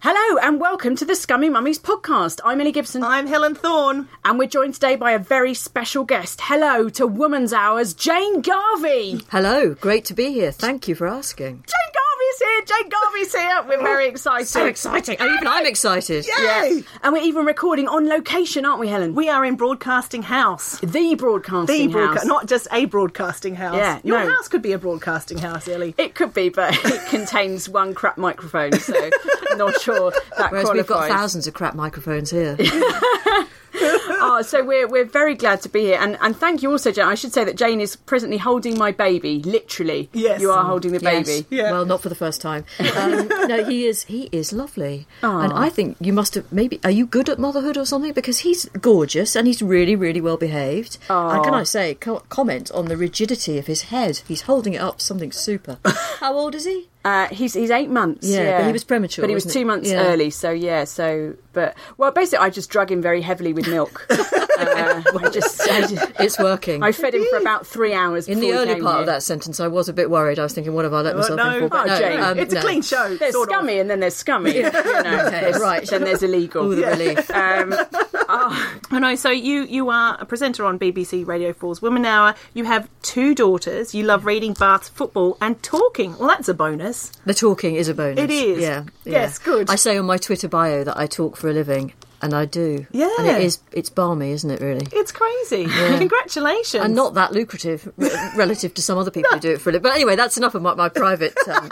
Hello and welcome to the Scummy Mummies podcast. I'm Ellie Gibson. I'm Helen Thorne. And we're joined today by a very special guest. Hello to Woman's Hours, Jane Garvey. Hello, great to be here. Thank you for asking. Jane Garvey's here. Jane Garvey's here. We're very oh, excited. So exciting. And even I'm excited. Yes. And we're even recording on location, aren't we, Helen? We are in Broadcasting House. the The broadcasting broadca- house. not just a broadcasting house. Yeah, Your no. house could be a broadcasting house, Ellie. It could be, but it contains one crap microphone, so not sure that Whereas we've got thousands of crap microphones here. Oh, so we're we're very glad to be here, and and thank you also, Jane. I should say that Jane is presently holding my baby, literally. Yes. you are holding the Yes. baby. Yeah. Well, not for the first time. Um, no, he is. He is lovely, and I think you must have maybe. Are you good at motherhood or something? Because he's gorgeous and he's really, really well behaved. And can I say, co- comment on the rigidity of his head? He's holding it up something super. How old is he? Uh, he's he's eight months. Yeah, Yeah, but he was premature, But he was two he? months Yeah. early. So yeah. So but well, basically, I just drug him very heavily with milk. uh, I just, I just It's working. I fed him for about three hours. in the early part here. of that sentence, I was a bit worried. I was thinking, what have I let myself no. in for? But Oh, Jane, um, it's a clean show. There's sort of. scummy and then there's scummy. you know, there's, right. Then there's illegal. Ooh, the relief. Um, I know. So you you are a presenter on BBC Radio 4's Women Hour. You have two daughters. You love reading, baths, football, and talking. Well, that's a bonus. The talking is a bonus. It is. Yeah. Yes, good. I say on my Twitter bio that I talk for a living, and I do. Yeah. And it is. It's balmy, isn't it? Really. It's crazy. Congratulations. And not that lucrative relative to some other people who do it for a living. But anyway, that's enough of my, my private um,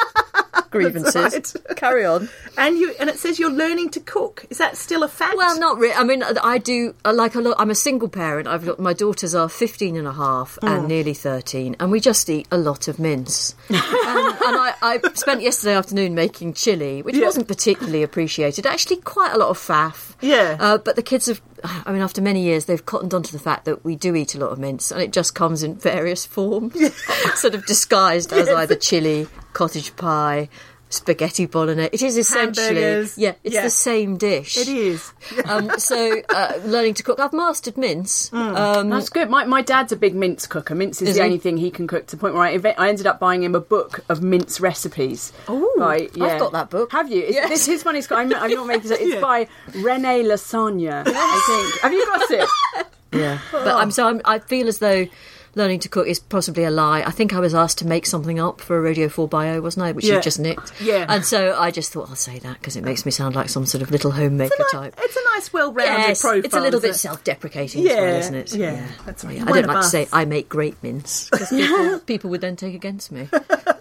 grievances. right. Carry on. And you and it says you're learning to cook. Is that still a fact? Well, not really. I mean, I do uh, like a lot. I'm a single parent. I've got my daughters are 15 and a half Mm. and nearly 13, and we just eat a lot of mince. um, and I, I spent yesterday afternoon making chili, which Yeah. wasn't particularly appreciated. Actually, quite a lot of faff. Yeah. Uh, but the kids have. I mean, after many years, they've cottoned onto the fact that we do eat a lot of mince, and it just comes in various forms, sort of disguised as either chili, cottage pie. Spaghetti bolognese. It is essentially, Hamburgers. yeah, it's Yeah. the same dish. it is. Um, so, uh, learning to cook. I've mastered mince. Mm. Um, That's good. My, my dad's a big mince cooker. Mince is, Is the he? only thing he can cook to the point where I, I ended up buying him a book of mince recipes. Ooh. right, yeah. I've got that book. Have you? It's, This is one. Got. I'm, I'm not making it. It's Yeah. by Rene Lasagna. I think. Have you got it? yeah, but oh. I'm so I'm, I feel as though learning to cook is possibly a lie. I think I was asked to make something up for a Radio 4 bio, wasn't I? Which Yeah. you just nicked. Yeah. And so I just thought I'll say that because it makes me sound like some sort of little homemaker It's a, type. it's a nice, well-rounded Yes, profile. it's a little bit it? self-deprecating as well, isn't it? yeah, that's right. I don't like to say I make great mince because people, people would then take against me.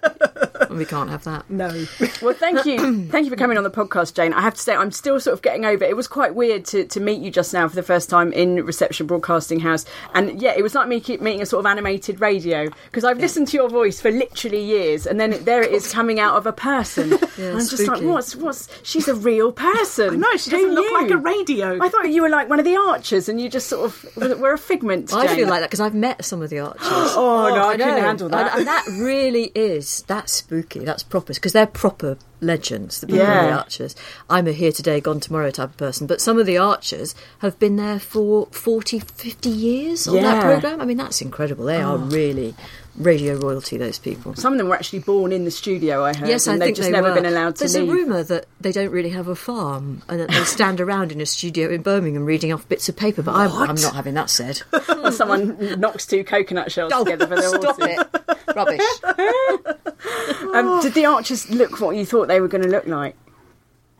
and we can't have that. No. Well, thank you, thank you for coming on the podcast, Jane. I have to say, I'm still sort of getting over. it. It was quite weird to, to meet you just now for the first time in Reception Broadcasting House, and yeah, it was like me keep meeting a sort of animated radio because I've listened to your voice for literally years, and then it, there it is coming out of a person. And I'm just like, what's what's? She's a real person. No, she Who doesn't look knew? like a radio. I thought you were like one of the archers, and you just sort of were a figment. I feel like that because I've met some of the archers. Oh, no, oh, I, couldn't handle that. And, and that really is that's spooky. That's proper because they're proper legends. The people Yeah. the Archers. I'm a here today, gone tomorrow type of person, but some of the Archers have been there for 40, 50 years on Yeah. that program. I mean, that's incredible. They are ah. really radio royalty. Those people. Some of them were actually born in the studio. I heard. Yes, and I they've think just they never were. been allowed to There's leave. a rumour that they don't really have a farm and that they stand around in a studio in Birmingham reading off bits of paper. But I'm, I'm not having that said. Or someone knocks two coconut shells together for their Oh, stop it! Rubbish. Um, did the archers look what you thought they were going to look like?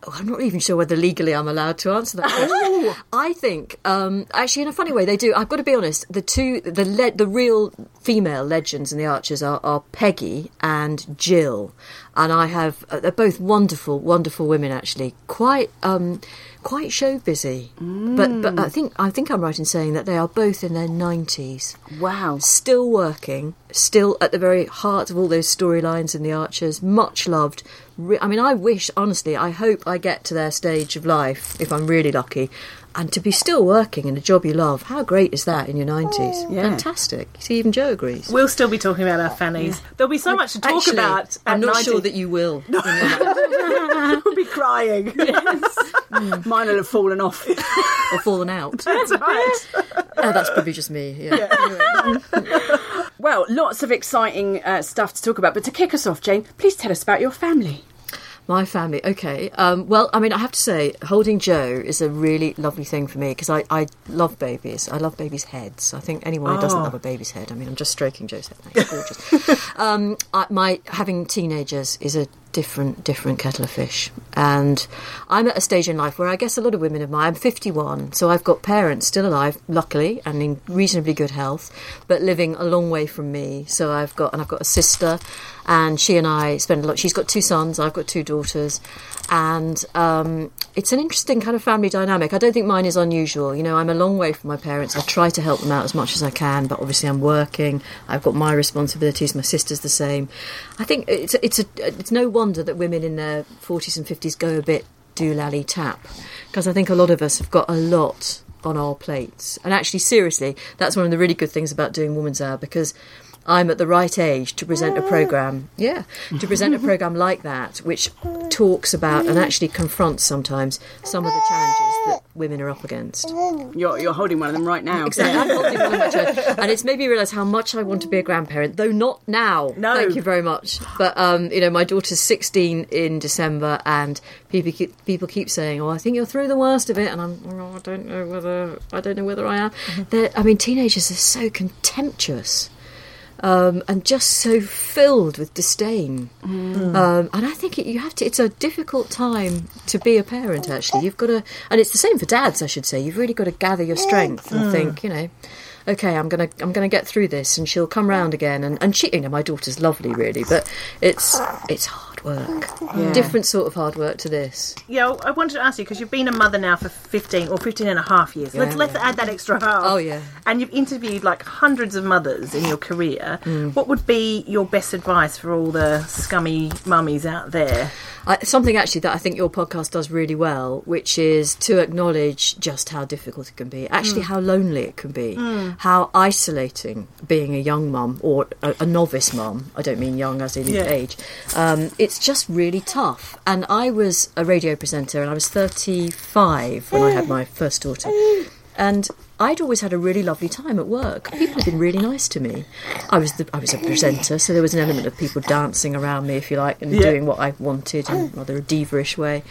Oh, I'm not even sure whether legally I'm allowed to answer that question. Oh. I think, um, actually, in a funny way, they do. I've got to be honest. The two, the le- the real female legends in the Archers are, are Peggy and Jill, and I have. Uh, they're both wonderful, wonderful women. Actually, quite. Um, Quite show busy, but but I mm. think I think I'm right in saying that they are both in their nineties Wow. still working, still at the very heart of all those storylines in The Archers, much loved. I mean, I wish, honestly, I hope I get to their stage of life, if I'm really lucky, and to be still working in a job you love. How great is that in your 90s? Yeah. Fantastic. See, even Joe agrees. We'll still be talking about our fannies. There'll be so much to talk Actually, about. I'm not 90. sure that you will. we'll be crying. Mine will have fallen off. or fallen out. That's right. Oh, that's probably just me. Yeah. well, lots of exciting uh, stuff to talk about. But to kick us off, Jane, please tell us about your family. My family, okay. Um, well, I mean, I have to say, holding Joe is a really lovely thing for me because I, I love babies. I love babies' heads. I think anyone who doesn't love a baby's head. I mean, I'm just stroking Joe's head. now, He's gorgeous. um, I, my having teenagers is a different, different kettle of fish. And I'm at a stage in life where I guess a lot of women of mine. I'm 51, so I've got parents still alive, luckily, and in reasonably good health, but living a long way from me. So I've got, and I've got a sister and she and I spend a lot. She's got two sons, I've got two daughters, and um, it's an interesting kind of family dynamic. I don't think mine is unusual. You know, I'm a long way from my parents. I try to help them out as much as I can, but obviously I'm working. I've got my responsibilities. My sister's the same. I think it's it's a it's no wonder that women in their 40s and 50s go a bit do doolally tap because I think a lot of us have got a lot on our plates. And actually, seriously, that's one of the really good things about doing Woman's Hour because I'm at the right age to present a program. Yeah, to present a program like that, which talks about and actually confronts sometimes some of the challenges that women are up against. You're, you're holding one of them right now. Exactly. I'm holding one of my children. and it's made me realise how much I want to be a grandparent, though not now. No. Thank you very much. But um, you know, my daughter's 16 in December, and people keep, people keep saying, "Oh, I think you're through the worst of it," and I'm, oh, I don't know whether I don't know whether I am. They're- I mean, teenagers are so contemptuous. Um, and just so filled with disdain, um, and I think it, you have to. It's a difficult time to be a parent. Actually, you've got to, and it's the same for dads. I should say, you've really got to gather your strength and think, you know, okay, I'm gonna, I'm gonna get through this, and she'll come round again. And, and she, you know, my daughter's lovely, really, but it's, it's hard work, different sort of hard work to this. Yeah, I wanted to ask you because you've been a mother now for 15 or 15 and a half years. let's let's yeah. add that extra half. Oh, yeah. And you've interviewed like hundreds of mothers in your career. Mm. What would be your best advice for all the scummy mummies out there? I, something actually that I think your podcast does really well, which is to acknowledge just how difficult it can be, actually how lonely it can be, how isolating being a young mum or a, a novice mum. I don't mean young as in Yeah. age. Um, it's just really tough. And I was a radio presenter, and I was 35 when I had my first daughter, and. I'd always had a really lovely time at work. People had been really nice to me. I was the, I was a presenter, so there was an element of people dancing around me, if you like, and Yeah. doing what I wanted in rather a diva-ish way.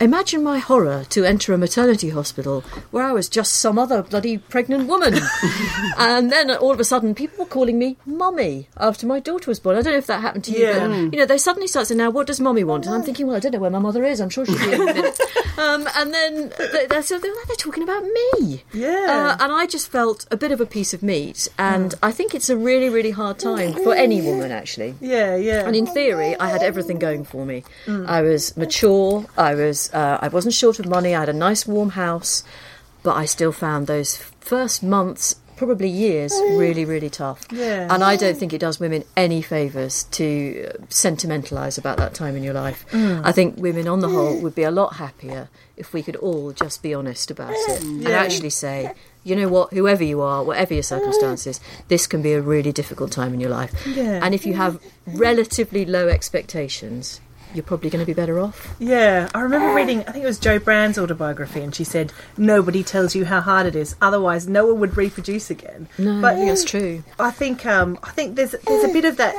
Imagine my horror to enter a maternity hospital where I was just some other bloody pregnant woman. and then all of a sudden, people were calling me mummy after my daughter was born. I don't know if that happened to you, Yeah. but you know, they suddenly start saying, now, what does mummy want? And I'm thinking, well, I don't know where my mother is. I'm sure she'll be in a minute. Um, and then they, they're, so they're, they're talking about me. Yeah. Uh, and I just felt a bit of a piece of meat. And I think it's a really, really hard time for any woman, actually. Yeah, yeah. And in theory, I had everything going for me. I was mature. I was. Uh, I wasn't short of money. I had a nice, warm house, but I still found those first months, probably years, really, really tough. Yeah. And I don't think it does women any favours to uh, sentimentalise about that time in your life. I think women, on the whole, would be a lot happier if we could all just be honest about it and actually say. You know what? Whoever you are, whatever your circumstances, this can be a really difficult time in your life. Yeah. And if you have relatively low expectations, you're probably going to be better off. Yeah, I remember reading, I think it was Jo Brand's autobiography, and she said, Nobody tells you how hard it is, otherwise, no one would reproduce again. No, but that's true. I think um, I think there's there's a bit of that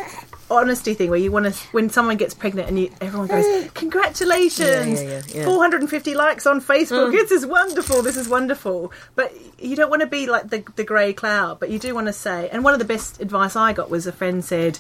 honesty thing where you want to when someone gets pregnant and you, everyone goes congratulations Yeah, yeah, yeah, yeah. 450 likes on facebook this is wonderful this is wonderful but you don't want to be like the, the grey cloud but you do want to say and one of the best advice i got was a friend said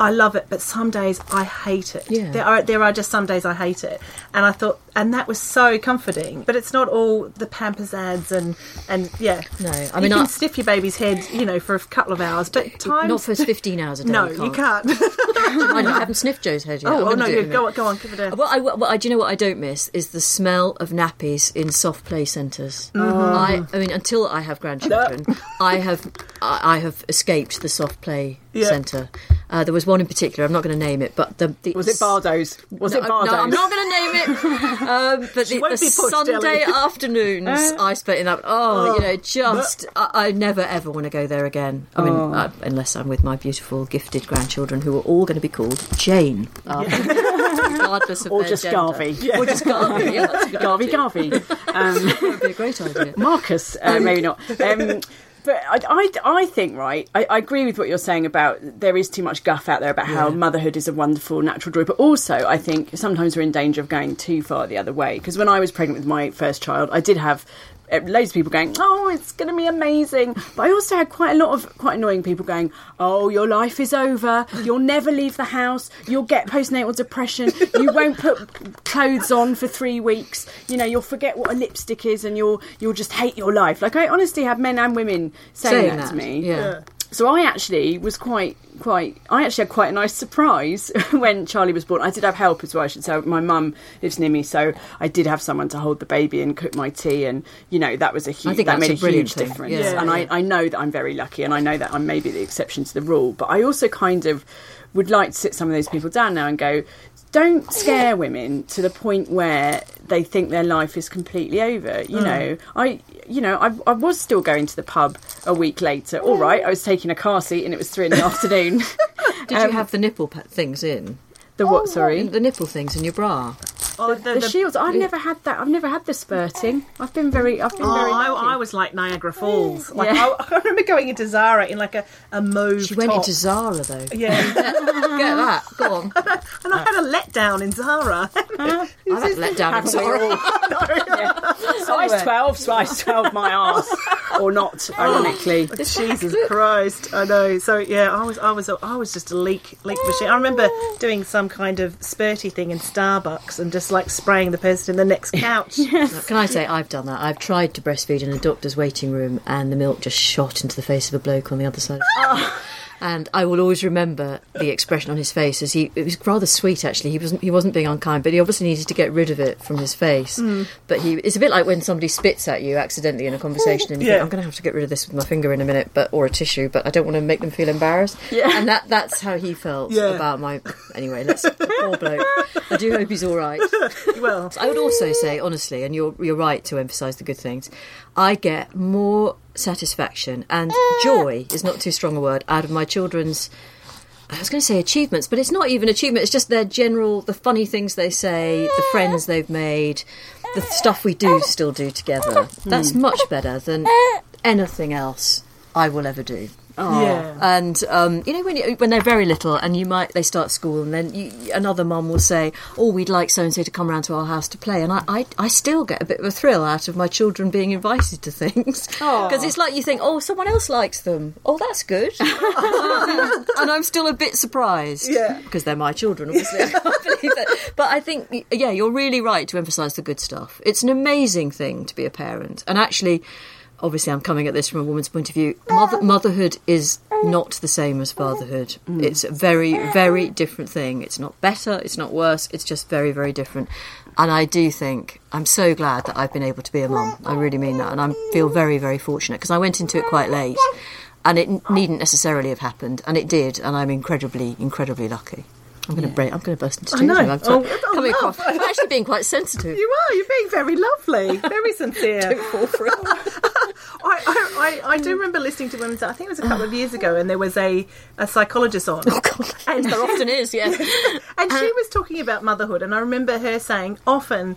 I love it, but some days I hate it. Yeah. There are there are just some days I hate it, and I thought, and that was so comforting. But it's not all the Pampers ads and and yeah. No, I mean you can I- sniff your baby's head, you know, for a couple of hours, but times Not for 15 hours a day. no, you you can't. can't. I haven't sniffed Joe's head yet. Oh, oh no, you go on, go on, give it a. Well, I, well, I, do you know what I don't miss is the smell of nappies in soft play centres. Mm-hmm. I, I mean, until I have grandchildren, I have I, I have escaped the soft play Yeah. centre. Uh, there was one in particular. I'm not going to name it, but the, the Was it Bardo's? Was no, it Bardo's? No, I'm not going to name it. Um, but the, the Sunday afternoons I spent in that. Oh, you know, just I, I never ever want to go there again. I mean, uh, unless I'm with my beautiful, gifted grandchildren who are all going to be called Jane, uh, regardless of Or their just gender. Garvey. or just Garvey. Yeah, that's a good Garvey, idea. Garvey. Um, That would be a great idea. Marcus, uh, maybe not. But I, I, I think, right, I, I agree with what you're saying about there is too much guff out there about how motherhood is a wonderful natural joy. But also, I think sometimes we're in danger of going too far the other way. Because when I was pregnant with my first child, I did have Eh, loads of people going, "Oh, it's going to be amazing," but I also had quite a lot of quite annoying people going, "Oh, your life is over. You'll never leave the house. You'll get postnatal depression. You won't put clothes on for three weeks. You know, you'll forget what a lipstick is, and you'll you'll just hate your life." Like I honestly had men and women saying, Saying that, to that, me. yeah. So I actually was quite, quite. I actually had quite a nice surprise when Charlie was born. I did have help as well. I should say my mum lives near me, so I did have someone to hold the baby and cook my tea, and you know that was a huge. think that made a brilliant huge thing. difference. Yeah. and I, I know that I'm very lucky, and I know that I'm maybe the exception to the rule. But I also kind of would like to sit some of those people down now and go. Don't scare women to the point where they think their life is completely over. You mm. know, I, you know, I, I was still going to the pub a week later. All right, I was taking a car seat and it was three in the afternoon. Did you um, have the nipple things in? The what? Oh, sorry, The nipple things in your bra? Oh, the, shields. I've never had that. I've never had the spurting. I've been very. I've been Oh, very. I, lucky. I was like Niagara oh, Falls. Like Yeah. I, I remember going into Zara in like a, a mauve She went into Zara though. yeah, Get that. Go on. and I had a letdown in Zara. I've had let down in Zara. all? Yeah. Size twelve, size twelve, my arse, or not? Oh, ironically, Jesus Christ, I know. So yeah, I was, I was, I was just a leak, leak machine. I remember doing some kind of spurty thing in Starbucks and just like spraying the person in the next couch. Can I say I've done that? I've tried to breastfeed in a doctor's waiting room, and the milk just shot into the face of a bloke on the other side. Of the oh. room. And I will always remember the expression on his face as he. It was rather sweet, actually. He wasn't. He wasn't being unkind, but he obviously needed to get rid of it from his face. Hmm. But he. It's a bit like when somebody spits at you accidentally in a conversation, and you Yeah. think, "I'm going to have to get rid of this with my finger in a minute," but or a tissue, but I don't want to make them feel embarrassed. Yeah. And that that's how he felt Yeah. about my. Anyway, let's. Poor bloke. I do hope he's all right. well, I would also say, honestly, and you're you're right to emphasise the good things. I get more satisfaction and eh. joy is not too strong a word out of my children's. I was going to say achievements, but it's not even achievement. It's just their general, the funny things they say, the eh. friends they've made, the eh. stuff we do still do together. Hmm. That's much better than anything else I will ever do. Yeah. And um, you know when you, when they're very little, and you might they start school, and then you, another mum will say, "Oh, we'd like so and so to come round to our house to play," and I, I I still get a bit of a thrill out of my children being invited to things because it's like you think, "Oh, someone else likes them. Oh, that's good," and I'm still a bit surprised, Yeah. because they're my children, obviously. I can't believe that. But I think, yeah, you're really right to emphasise the good stuff. It's an amazing thing to be a parent, and actually obviously I'm coming at this from a woman's point of view. Mother, motherhood is not the same as fatherhood. Mm. It's a very, very different thing. It's not better, it's not worse, it's just very, very different. And I do think I'm so glad that I've been able to be a mum. I really mean that. And I feel very, very fortunate because I went into it quite late and it needn't necessarily have happened. And it did. And I'm incredibly, incredibly lucky. I'm going to break. I'm going to burst into tears. know. I'm Oh, oh, coming love. across. I'm actually being quite sensitive. You are. You're being very lovely, very sincere. Don't Fall for it. I, I, I, I do remember listening to Women's. I think it was a couple of years ago, and there was a, a psychologist on. Oh, God. And- there often is, yeah. And she uh, was talking about motherhood, and I remember her saying often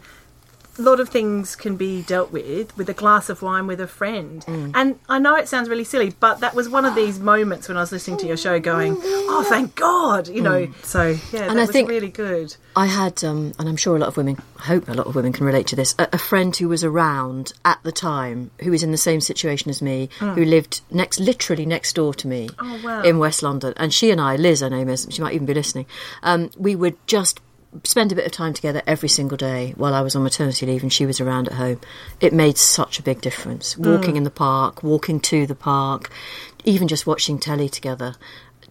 a lot of things can be dealt with with a glass of wine with a friend. And I know it sounds really silly, but that was one of these moments when I was listening to your show going, oh, thank God, you know. So, yeah, that And I was think- really good. I had, um, and I'm sure a lot of women, I hope a lot of women can relate to this, a, a friend who was around at the time who was in the same situation as me, who lived next, literally next door to me Oh, wow. in West London. And she and I, Liz, her name is, she might even be listening, um, we would just spend a bit of time together every single day while I was on maternity leave and she was around at home. It made such a big difference. Walking mm. in the park, walking to the park, even just watching telly together.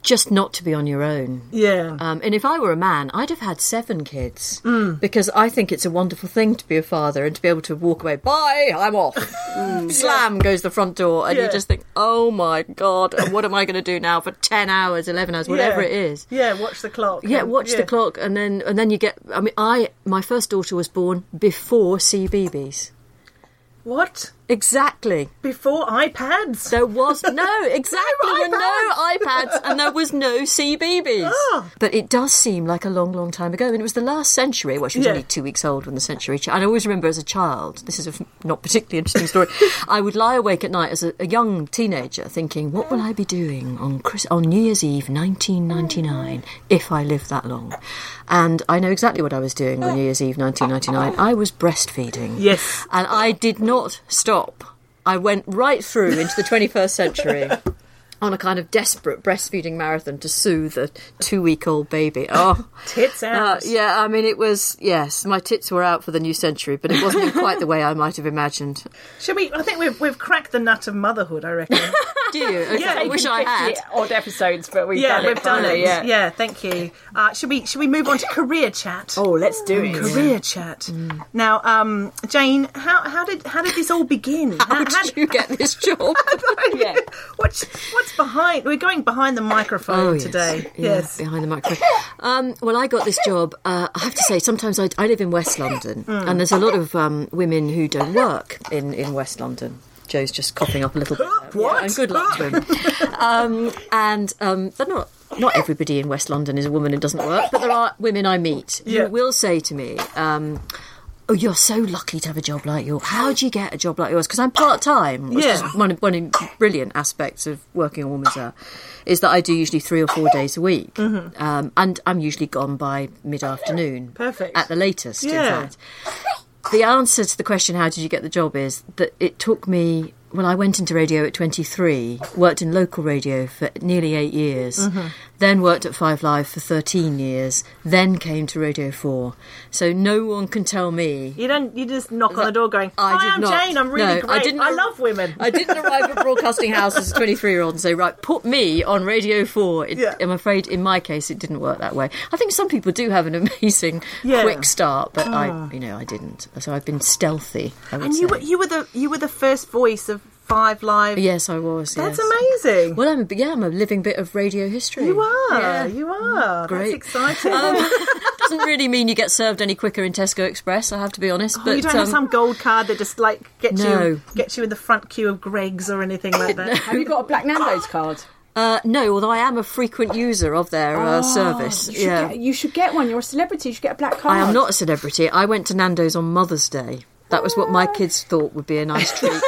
Just not to be on your own. Yeah. Um, and if I were a man, I'd have had seven kids because I think it's a wonderful thing to be a father and to be able to walk away. Bye, I'm off. Slam goes the front door, and Yeah. you just think, "Oh my god, what am I going to do now for ten hours, eleven hours, whatever Yeah. it is?" Yeah, watch the clock. Yeah, watch yeah. the clock, and then and then you get. I mean, I my first daughter was born before CBeebies. What? Exactly. Before iPads? There was no exactly there were no iPads and there was no CBeebies. Oh. Ah. But it does seem like a long, long time ago. And it was the last century. Well, she was Yeah. only two weeks old when the century. ch- And I always remember as a child. This is a not particularly interesting story. I would lie awake at night as a, a young teenager, thinking, "What will I be doing on Chris- on New Year's Eve, 1999, if I live that long?" And I know exactly what I was doing on New Year's Eve, 1999. I was breastfeeding. Yes. And I did not stop. I went right through into the 21st century on a kind of desperate breastfeeding marathon to soothe a two week old baby. Oh, Tits uh, out. yeah, I mean, it was, yes, my tits were out for the new century, but it wasn't quite the way I might have imagined. Should we? I think we've, we've cracked the nut of motherhood, I reckon. Do you? Okay, I wish I had. odd episodes, but we've yeah, done it. we've done it. Yeah. Yeah, thank you. Uh, should we should we move on to career chat? Oh, let's do it. Career chat. Mm. Now, um, Jane, how, how did how did this all begin? How did you get this job? Yeah. What's what's behind? We're going behind the microphone Oh, yes. today. Yeah, Yes. behind the microphone. Um, well, I got this job. Uh, I have to say, sometimes I, I live in West London, Hmm. and there's a lot of um, women who don't work in, in West London. Joe's just coughing up a little bit. What? Yeah, and good luck to him. um, and um, but not not everybody in West London is a woman and doesn't work, but there are women I meet Yeah. who will say to me. Um, Oh, you're so lucky to have a job like yours. How do you get a job like yours? Because I'm part time, Yeah. one of, one of the brilliant aspects of working on Woman's Hour, is that I do usually three or four days a week, um, and I'm usually gone by mid afternoon, Mm-hmm. Perfect. at the latest. In Yeah. fact, the answer to the question, "How did you get the job?" is that it took me. when I went into radio at 23, worked in local radio for nearly eight years, Mm-hmm. Then worked at Five Live for 13 years, then came to Radio 4. So no one can tell me You don't. You just knock on the door, going, I "Hi, did I'm not. Jane. I'm really No, great. I I, didn't- love women." I didn't arrive at Broadcasting House as a 23 year old and say, right, put me on Radio 4. It, Yeah. I'm afraid in my case it didn't work that way. I think some people do have an amazing Yeah. quick start, but I, ah. you know, I didn't. So I've been stealthy, I and say. were you were the you were the first voice of Five Live. Yes, I was. That's yes. amazing. Well, I'm, yeah, I'm a living bit of radio history. you are. Yeah. You are. Great. That's exciting. Doesn't really mean you get served any quicker in Tesco Express, I have to be honest. Oh, but you don't have um, some gold card that just like gets No. you gets you in the front queue of Greggs or anything like that. Have you got a Black Nando's card? uh, no, although I am a frequent user of their uh, service. You should, yeah. get, you should get one. You're a celebrity. You should get a black card. I am not a celebrity. I went to Nando's on Mother's Day. That was what my kids thought would be a nice treat.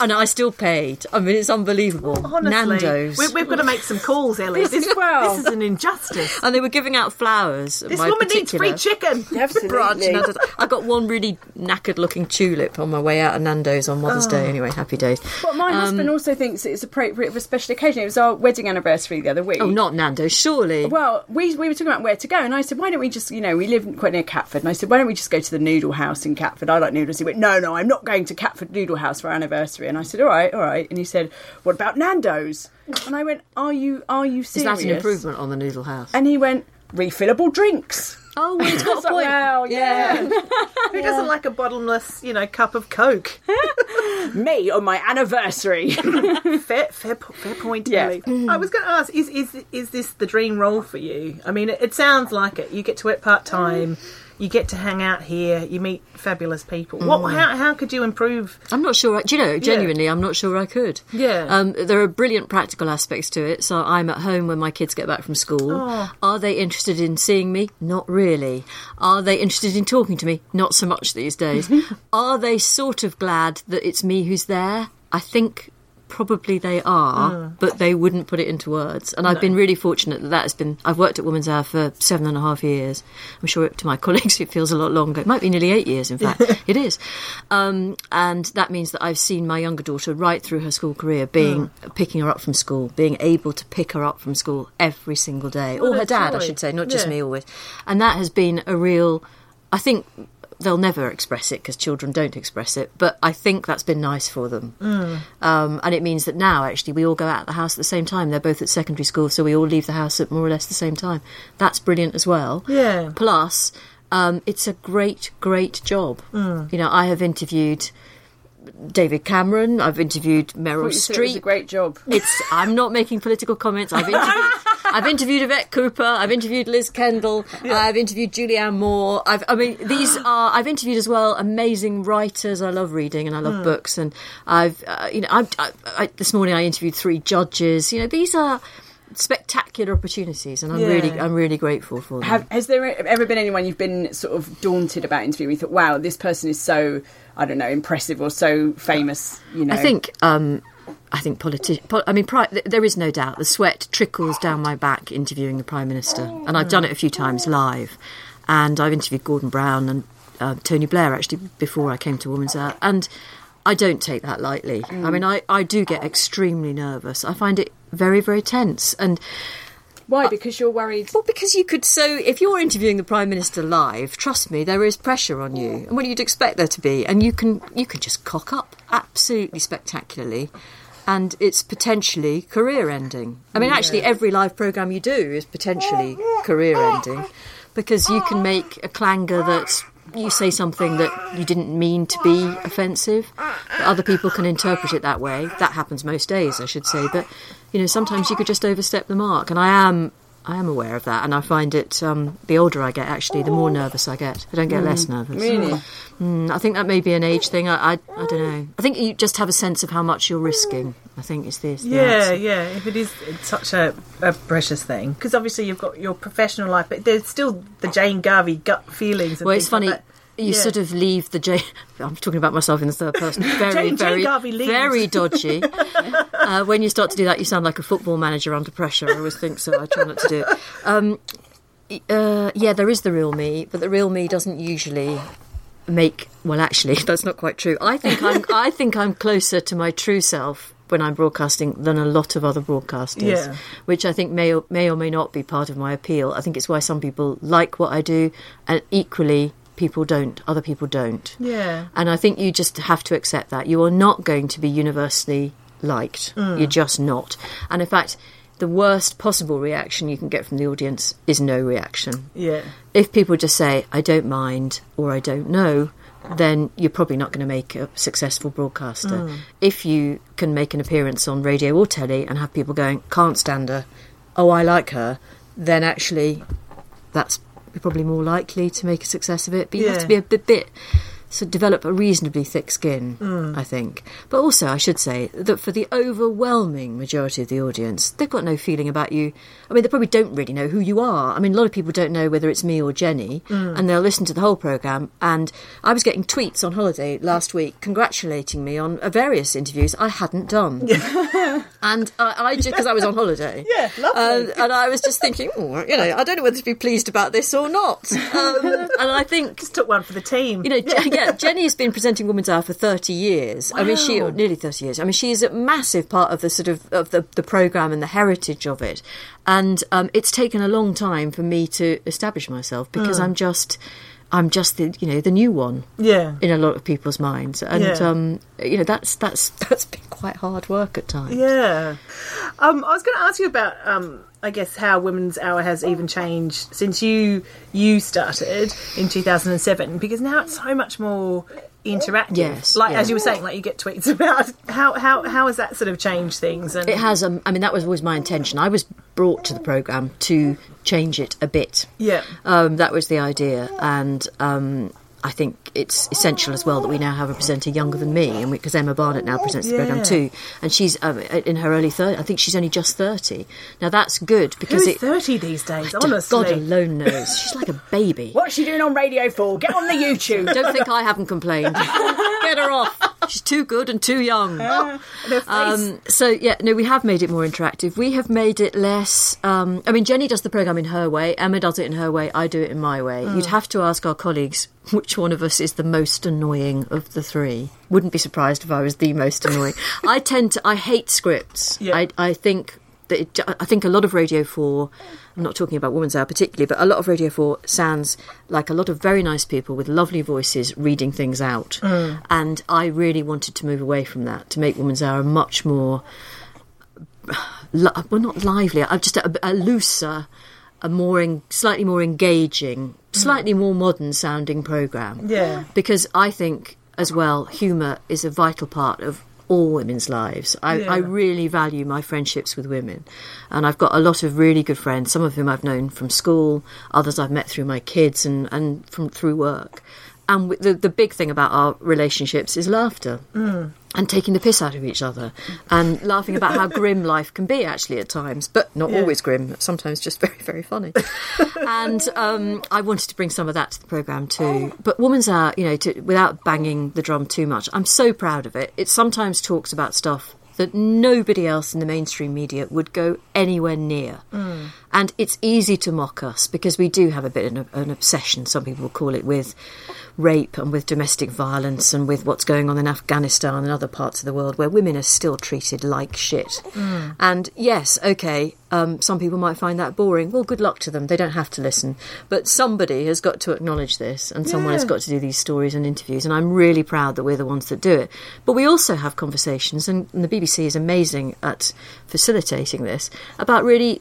And I still paid. I mean, it's unbelievable. Honestly, Nando's. We, we've got to make some calls, Ellie. This, well. this is an injustice. and they were giving out flowers. This my woman needs free chicken. Absolutely. branch. I got one really knackered looking tulip on my way out of Nando's on Mother's Oh. Day. Anyway, happy days. But my Um, husband also thinks it's appropriate for a special occasion. It was our wedding anniversary the other week. Oh, not Nando's, surely. Well, we, we were talking about where to go, and I said, why don't we just, you know, we live quite near Catford, and I said, why don't we just go to the Noodle House in Catford? I like noodles. He went, no, no, I'm not going to Catford Noodle House for our anniversary. And I said, all right, all right. And he said, what about Nando's? And I went, are you, are you Is serious? that an improvement on the Noodle House? And he went, refillable drinks. oh, well, it's I got a like, point. well, yeah. Who doesn't like a bottomless, you know, cup of Coke? Me on my anniversary. fair, fair, fair point, Yeah. Ellie. Mm. I was going to ask: is is is this the dream role for you? I mean, it, it sounds like it. You get to work part time. You get to hang out here, you meet fabulous people. What? Mm. How, how could you improve? I'm not sure. I, do you know? Genuinely, I'm not sure I could. Yeah. Um, there are brilliant practical aspects to it. So I'm at home when my kids get back from school. Oh. Are they interested in seeing me? Not really. Are they interested in talking to me? Not so much these days. are they sort of glad that it's me who's there? I think probably they are, Mm. but they wouldn't put it into words. And I've been really fortunate that that has been. I've worked at Women's Hour for seven and a half years. I'm sure to my colleagues it feels a lot longer. It might be nearly eight years, in fact. it is. Um, and that means that I've seen my younger daughter right through her school career, being picking her up from school, being able to pick her up from school every single day, or her that's dad, I should say, not just Yeah. me always. And that has been a real. I think they'll never express it because children don't express it, but I think that's been nice for them. Mm. Um, and it means that now, actually, we all go out of the house at the same time. They're both at secondary school, so we all leave the house at more or less the same time. That's brilliant as well. Yeah. Plus, um, it's a great, great job. Mm. You know, I have interviewed David Cameron, I've interviewed Meryl You said it was a Streep. great job. It's. I'm not making political comments. I've interviewed. I've interviewed Yvette Cooper. I've interviewed Liz Kendall. I've interviewed Julianne Moore. I've. I mean, these are. I've interviewed as well amazing writers. I love reading and I love books. And I've. Uh, you know, I've, I, I, this morning I interviewed three judges. You know, these are spectacular opportunities, and I'm Yeah. really. I'm really grateful for them. Have, has there ever been anyone you've been sort of daunted about interviewing? You thought, wow, this person is so, I don't know, impressive or so famous, you know? I think. Um, I think politi- po- I mean, pri- there is no doubt the sweat trickles down my back interviewing the prime minister, and I've done it a few times live. And I've interviewed Gordon Brown and uh, Tony Blair actually before I came to Woman's Hour, and I don't take that lightly. I mm. mean, I, I do get extremely nervous. I find it very very tense, and Why? Because you're worried. well, because you could so if you're interviewing the prime minister live, trust me, there is pressure on you, and what you'd expect there to be, and you can you can just cock up absolutely spectacularly, and it's potentially career ending. I mean, actually, every live program you do is potentially career ending, because you can make a clanger that. You say something that you didn't mean to be offensive. but Other people can interpret it that way. That happens most days, I should say. But you know, sometimes you could just overstep the mark, and I am I am aware of that, and I find it. Um, the older I get, actually, the more nervous I get. I don't get less nervous. Really? Mm, I think that may be an age thing. I, I, I don't know. I think you just have a sense of how much you're risking. I think it's this. Yeah, answer. yeah. If it is such a, a precious thing, because obviously you've got your professional life, but there's still the Jane Garvey gut feelings. And Well, it's things like funny. You Yeah. sort of leave the Jane. I'm talking about myself in the third person. Very, Jane- Jane very, Garvey leaves. very dodgy. uh, when you start to do that, you sound like a football manager under pressure. I always think so. I try not to do it. Um, uh, yeah, there is the real me, but the real me doesn't usually make. Well, actually, that's not quite true. I think I'm. I think I'm closer to my true self when I'm broadcasting than a lot of other broadcasters. Yeah. Which I think may or, may or may not be part of my appeal. I think it's why some people like what I do, and equally people don't. Other people don't. Yeah. And I think you just have to accept that you are not going to be universally liked. Mm. You're just not. And in fact, the worst possible reaction you can get from the audience is no reaction Yeah. if people just say I don't mind or I don't know, then you're probably not going to make a successful broadcaster. Mm. If you can make an appearance on radio or telly and have people going can't stand her, oh I like her, then actually that's probably more likely to make a success of it. But you have to be a bit, bit so develop a reasonably thick skin, I think. But also, I should say that for the overwhelming majority of the audience, they've got no feeling about you. I mean, they probably don't really know who you are. I mean, a lot of people don't know whether it's me or Jenny, and they'll listen to the whole programme. And I was getting tweets on holiday last week congratulating me on uh, various interviews I hadn't done. and I, I just, because I was on holiday. Yeah, lovely. And, and I was just thinking, oh, you know, I don't know whether to be pleased about this or not. Um, and I think Just took one for the team. you know, Je- yeah, Jenny has been presenting Woman's Hour for thirty years. I mean, she Wow. nearly thirty years. I mean, she is a massive part of the sort of of the the program and the heritage of it. And um, it's taken a long time for me to establish myself because I'm just, I'm just the you know the new one yeah. in a lot of people's minds, and Yeah. um, you know that's that's that's been quite hard work at times. Yeah. Um, I was going to ask you about, um, I guess, how Women's Hour has even changed since you you started in 2007, because now it's so much more interactive. Yes, like yeah. as you were saying, like you get tweets about how how how has that sort of changed things? And It has. Um, I mean, that was always my intention. I was brought to the program to change it a bit. Yeah. Um, that was the idea, and um, I think it's essential as well that we now have a presenter younger than me, and because Emma Barnett now presents the program too, and she's um, in her early 30s. I think she's only just thirty. Now that's good because is it. thirty these days? Honestly, God alone knows. She's like a baby. What's she doing on Radio 4? Get on the YouTube. Don't think I haven't complained. Get her off. She's too good and too young. Face- Um, so yeah, no, we have made it more interactive. We have made it less. Um, I mean, Jenny does the program in her way. Emma does it in her way. I do it in my way. You'd have to ask our colleagues which one of us is the most annoying of the three. Wouldn't be surprised if I was the most annoying. I tend to. I hate scripts. Yeah. I, I think that it, I think a lot of Radio Four. I'm not talking about Woman's Hour particularly, but a lot of Radio 4 sounds like a lot of very nice people with lovely voices reading things out. Mm. And I really wanted to move away from that to make Woman's Hour much more well, not lively. I'm just a, a looser, a more en- slightly more engaging, mm. slightly more modern sounding program. Yeah. because I think as well, humour is a vital part of all women's lives. I, Yeah. I really value my friendships with women, and I've got a lot of really good friends. Some of whom I've known from school, others I've met through my kids and and from through work. And the the big thing about our relationships is laughter and taking the piss out of each other and laughing about how grim life can be actually at times, but not always grim. Sometimes just very very funny. and um, I wanted to bring some of that to the program too. But Woman's Hour, you know, to, without banging the drum too much, I'm so proud of it. It sometimes talks about stuff that nobody else in the mainstream media would go anywhere near. And it's easy to mock us because we do have a bit of an, obsession, some people will call it, with rape and with domestic violence and with what's going on in Afghanistan and other parts of the world where women are still treated like shit. And yes, okay, um, some people might find that boring. Well, good luck to them. They don't have to listen. But somebody has got to acknowledge this and someone has got to do these stories and interviews. And I'm really proud that we're the ones that do it. But we also have conversations, and, and the BBC is amazing at facilitating this, about really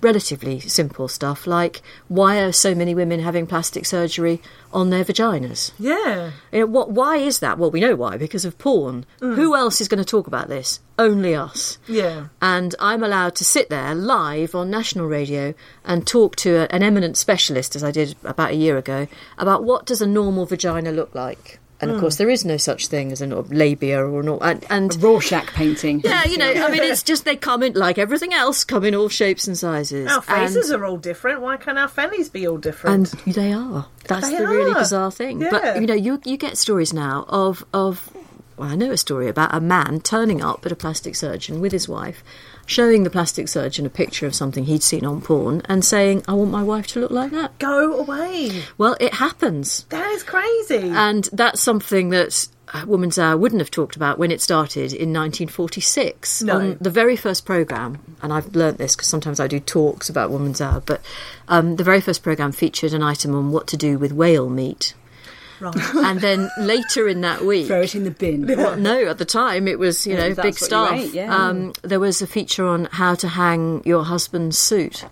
relatively simple stuff like why are so many women having plastic surgery on their vaginas? yeah. You know, what? Why is that? Well, we know why because of porn. Mm. Who else is going to talk about this? Only us. Yeah. And I'm allowed to sit there live on national radio and talk to a, an eminent specialist, as I did about a year ago, about what does a normal vagina look like. And of hmm. course, there is no such thing as a labia or not. And, and Rorschach painting. yeah, you know, I mean, it's just they come in like everything else, come in all shapes and sizes. Our faces and, are all different. Why can't our fannies be all different? and they are. That's They the really bizarre thing. Yeah. But you know, you you get stories now of of. Well, I know a story about a man turning up at a plastic surgeon with his wife, showing the plastic surgeon a picture of something he'd seen on porn, and saying, "I want my wife to look like that." Go away. Well, it happens, That is crazy. and that's something that. uh, Woman's Hour wouldn't have talked about when it started in 1946 No. on the very first program. And I've learnt this because sometimes I do talks about Woman's Hour, but um, the very first program featured an item on what to do with whale meat. Right. and then later in that week, Throw it in the bin. well, no, at the time it was you know big what stuff. ate, yeah. um, there was a feature on how to hang your husband's suit.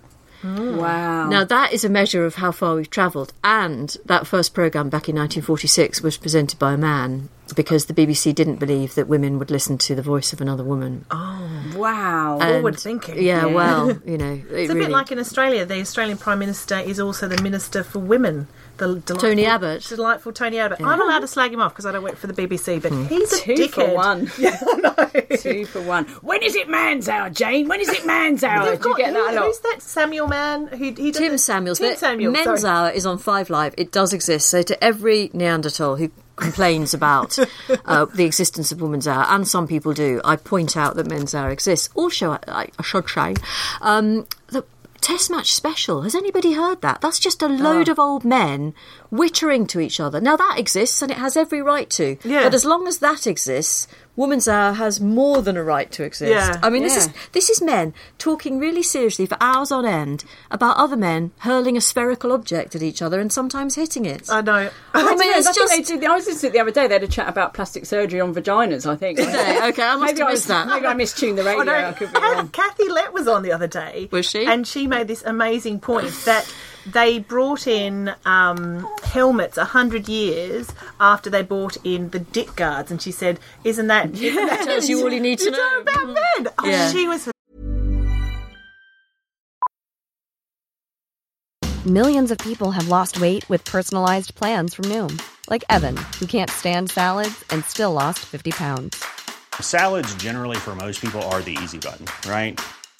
Wow. Now that is a measure of how far we've travelled, and that first program back in 1946 was presented by a man because the BBC didn't believe that women would listen to the voice of another woman. Oh, wow. And- Forward thinking. Yeah, Yeah. well, you know, it It's a really, bit like in Australia. The Australian Prime Minister is also the Minister for Women. The delightful, Tony Abbott. Delightful Tony Abbott. I'm allowed to slag him off because I don't work for the BBC, but Hmm. he's a Two dickhead. for one. Yeah, know. Two for one. When is it man's hour, Jane? When is it man's hour? Do you get that a lot? Who's that Samuel man? Who he Tim the- Samuels. Tim Samuels. Men's sorry. Hour is on Five Live. It does exist. So to every Neanderthal who complains about uh, the existence of Woman's Hour, and some people do, I point out that Men's Hour exists. Also, I, I should say, um, the Test match special. Has anybody heard that? That's just a load Ah. of old men wittering to each other. Now that exists and it has every right to. Yeah. But as long as that exists, Woman's Hour has more than a right to exist. Yeah. I mean, this is this is men talking really seriously for hours on end about other men hurling a spherical object at each other and sometimes hitting it. I know. I mean, Yeah, it's I think just. they did- I was listening to it the other day. They had a chat about plastic surgery on vaginas. I think. they? Okay, I must maybe have I missed that. Maybe I mistuned the radio. I know. I could be wrong. Kathy Lette was on the other day. Was she? And she made this amazing point that they brought in um, helmets a hundred years after they brought in the Dick guards, and she said, "Isn't that, isn't that Tells you all you need to you know. about men?" Oh, Yeah. she was Millions of people have lost weight with personalized plans from Noom, like Evan, who can't stand salads and still lost 50 pounds. Salads, generally, for most people, are the easy button, right?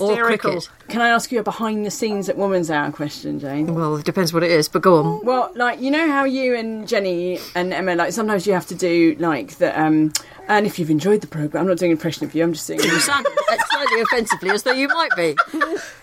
Or hysterical. cricket. Can I ask you a behind the scenes at Woman's Hour question, Jane? Well, it depends what it is, but go on. Well, like you know how you and Jenni and Emma, like sometimes you have to do like the um. And if you've enjoyed the program, I'm not doing an impression of you. I'm just doing. You sound slightly offensively as though you might be.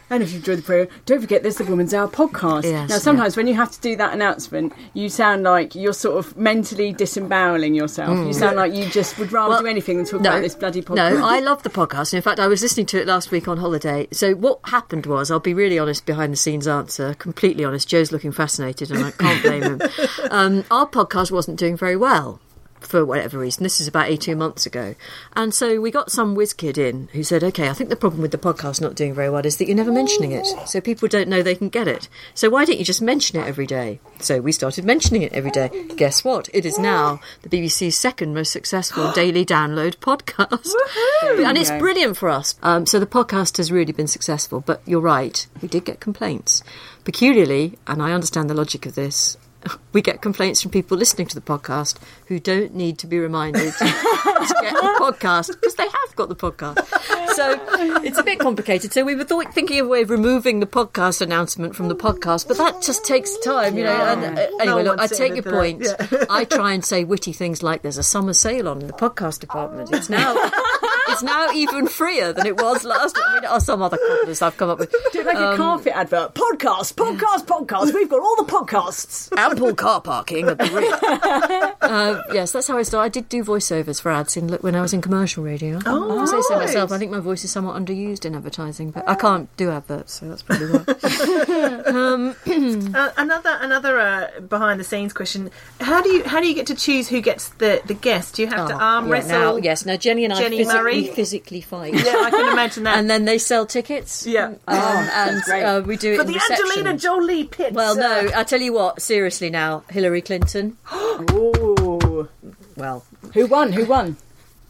and if you've enjoyed the program, don't forget there's the Woman's Hour podcast. Yes, now, sometimes when you have to do that announcement, you sound like you're sort of mentally disemboweling yourself. You sound like you just would rather Well, do anything than talk about this bloody podcast. No, I love the podcast. In fact, I was listening to it last week on holiday. So what happened was, I'll be really honest, behind the scenes answer, completely honest. Joe's looking fascinated, and I can't blame him. Um, our podcast wasn't doing very well. For whatever reason, this is about 18 months ago. And so we got some whiz kid in who said, Okay, I think the problem with the podcast not doing very well is that you're never mentioning it. So people don't know they can get it. So why don't you just mention it every day? So we started mentioning it every day. Guess what? It is now the BBC's second most successful daily download podcast. and it's brilliant for us. Um, so the podcast has really been successful. But you're right, we did get complaints. Peculiarly, and I understand the logic of this, we get complaints from people listening to the podcast who don't need to be reminded to get the podcast because they have got the podcast. So it's a bit complicated. So we were thought, thinking of a way of removing the podcast announcement from the podcast, but that just takes time, you know. And, uh, anyway, look, I take your point. I try and say witty things like "There's a summer sale on in the podcast department." It's now. It's now even freer than it was last. I mean, or some other cobblers I've come up with. Do it like a carpet advert. Podcast, podcast, podcast. We've got all the podcasts. ample car parking at the rear. uh, yes, that's how I started. I did do voiceovers for ads in when I was in commercial radio. Oh, I say so myself. I think my voice is somewhat underused in advertising, but I can't do adverts, so that's probably why. Uh, another another uh, behind the scenes question: How do you how do you get to choose who gets the the guest? Do you have to arm Oh, yeah, wrestle? now, yes, now Jenni and I Jenni physically, Murray? Physically fight. Yeah, I can imagine that. And then they sell tickets. Yeah. Um, Oh, and great. uh, we do it for in the reception. Angelina Jolie pit. Well, no, I tell you what, seriously now, Hillary Clinton. Ooh. Well, Who won? Who won?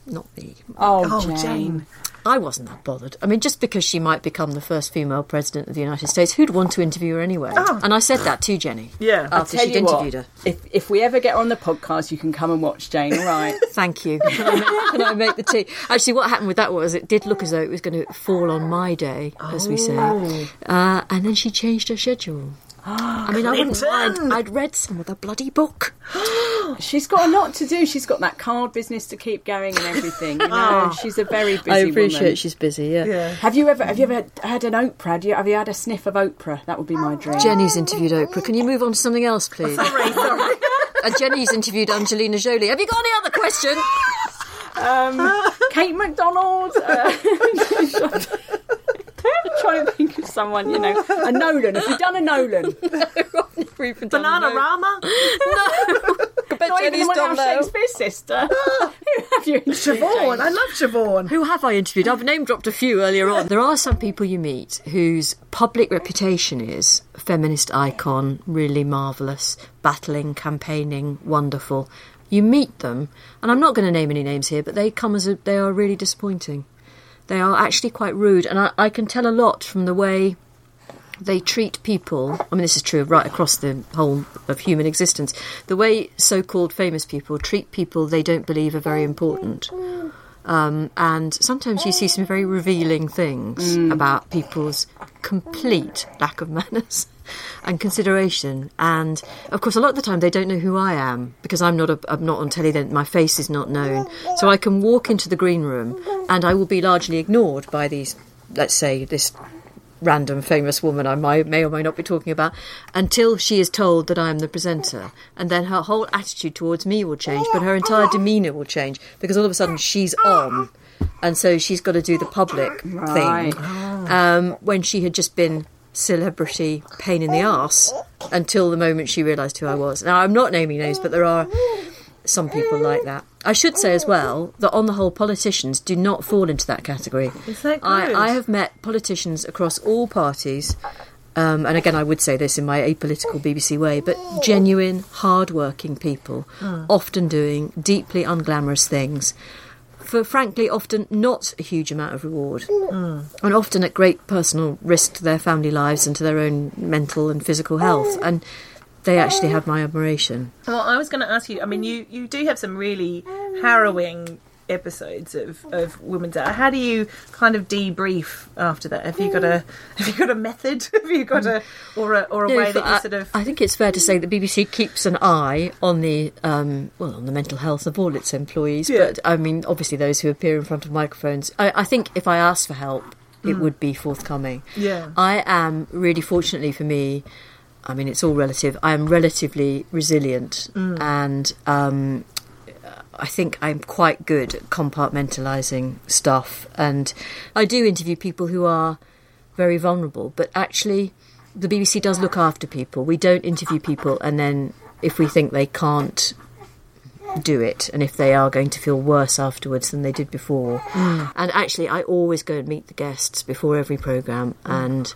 not me. Oh, Oh, Jane. Jane. I wasn't that bothered. I mean, just because she might become the first female president of the United States, who'd want to interview her anyway? And I said that to Jenni. Yeah. After Tell she'd you what, interviewed her. If if we ever get on the podcast, you can come and watch Jane. All right. Thank you. Can I, make, can I make the tea? Actually, what happened with that was it did look as though it was going to fall on my day, as we say. Uh, and then she changed her schedule. I mean, I wouldn't mind. I'd read some of the bloody book. She's got a lot to do. She's got that card business to keep going and everything. You know, she's a very busy I appreciate woman. she's busy. Yeah. Yeah. Have you ever have you ever had an Oprah? Have you, have you had a sniff of Oprah? That would be my dream. Jenni's interviewed Oprah. Can you move on to something else, please? Sorry, sorry. Uh, Jenni's interviewed Angelina Jolie. Have you got any other question? Um, Kate McDonald. Uh, trying to think of someone, you know, a Nolan. Have you done a Nolan? Bananarama. Not even the one out of Shakespeare's sister. Who have you interviewed, Siobhan. I love Siobhan. Who have I interviewed? I've name dropped a few earlier on. There are some people you meet whose public reputation is feminist icon, really marvellous, battling, campaigning, wonderful. You meet them, and I'm not going to name any names here, but they come as a, they are really disappointing. They are actually quite rude, and I, I can tell a lot from the way they treat people. I mean, this is true right across the whole of human existence. The way so-called famous people treat people they don't believe are very important. Um, and sometimes you see some very revealing things about people's complete lack of manners and consideration. And of course, a lot of the time they don't know who I am because I'm not a, I'm not on telly. Then my face is not known, so I can walk into the green room and I will be largely ignored by these. Let's say this random famous woman I may or may not be talking about until she is told that I am the presenter. And then her whole attitude towards me will change, but her entire demeanour will change because all of a sudden she's on. And so she's got to do the public Right. thing um, when she had just been celebrity pain in the ass until the moment she realised who I was. Now, I'm not naming names, but there are some people like that. I should say as well that on the whole, politicians do not fall into that category. Is that good? I, I have met politicians across all parties, um, and again, I would say this in my apolitical BBC way, but genuine, hard-working people, often doing deeply unglamorous things. For frankly, often not a huge amount of reward, and often at great personal risk to their family lives and to their own mental and physical health. And they actually have my admiration. Well, I was going to ask you. I mean, you you do have some really harrowing episodes of of Women's Hour. How do you kind of debrief after that? Have you got a have you got a method? Have you got a or a or a No, way that you I, sort of I think it's fair to say that BBC keeps an eye on the um, well on the mental health of all its employees. Yeah. But I mean, obviously, those who appear in front of microphones. I, I think if I asked for help, it would be forthcoming. Mm. Yeah. I am really fortunately for me. I mean, it's all relative. I am relatively resilient, Mm. and um, I think I'm quite good at compartmentalising stuff. And I do interview people who are very vulnerable, but actually, the BBC does look after people. We don't interview people and then, if we think they can't do it, and if they are going to feel worse afterwards than they did before. Mm. And actually, I always go and meet the guests before every programme, and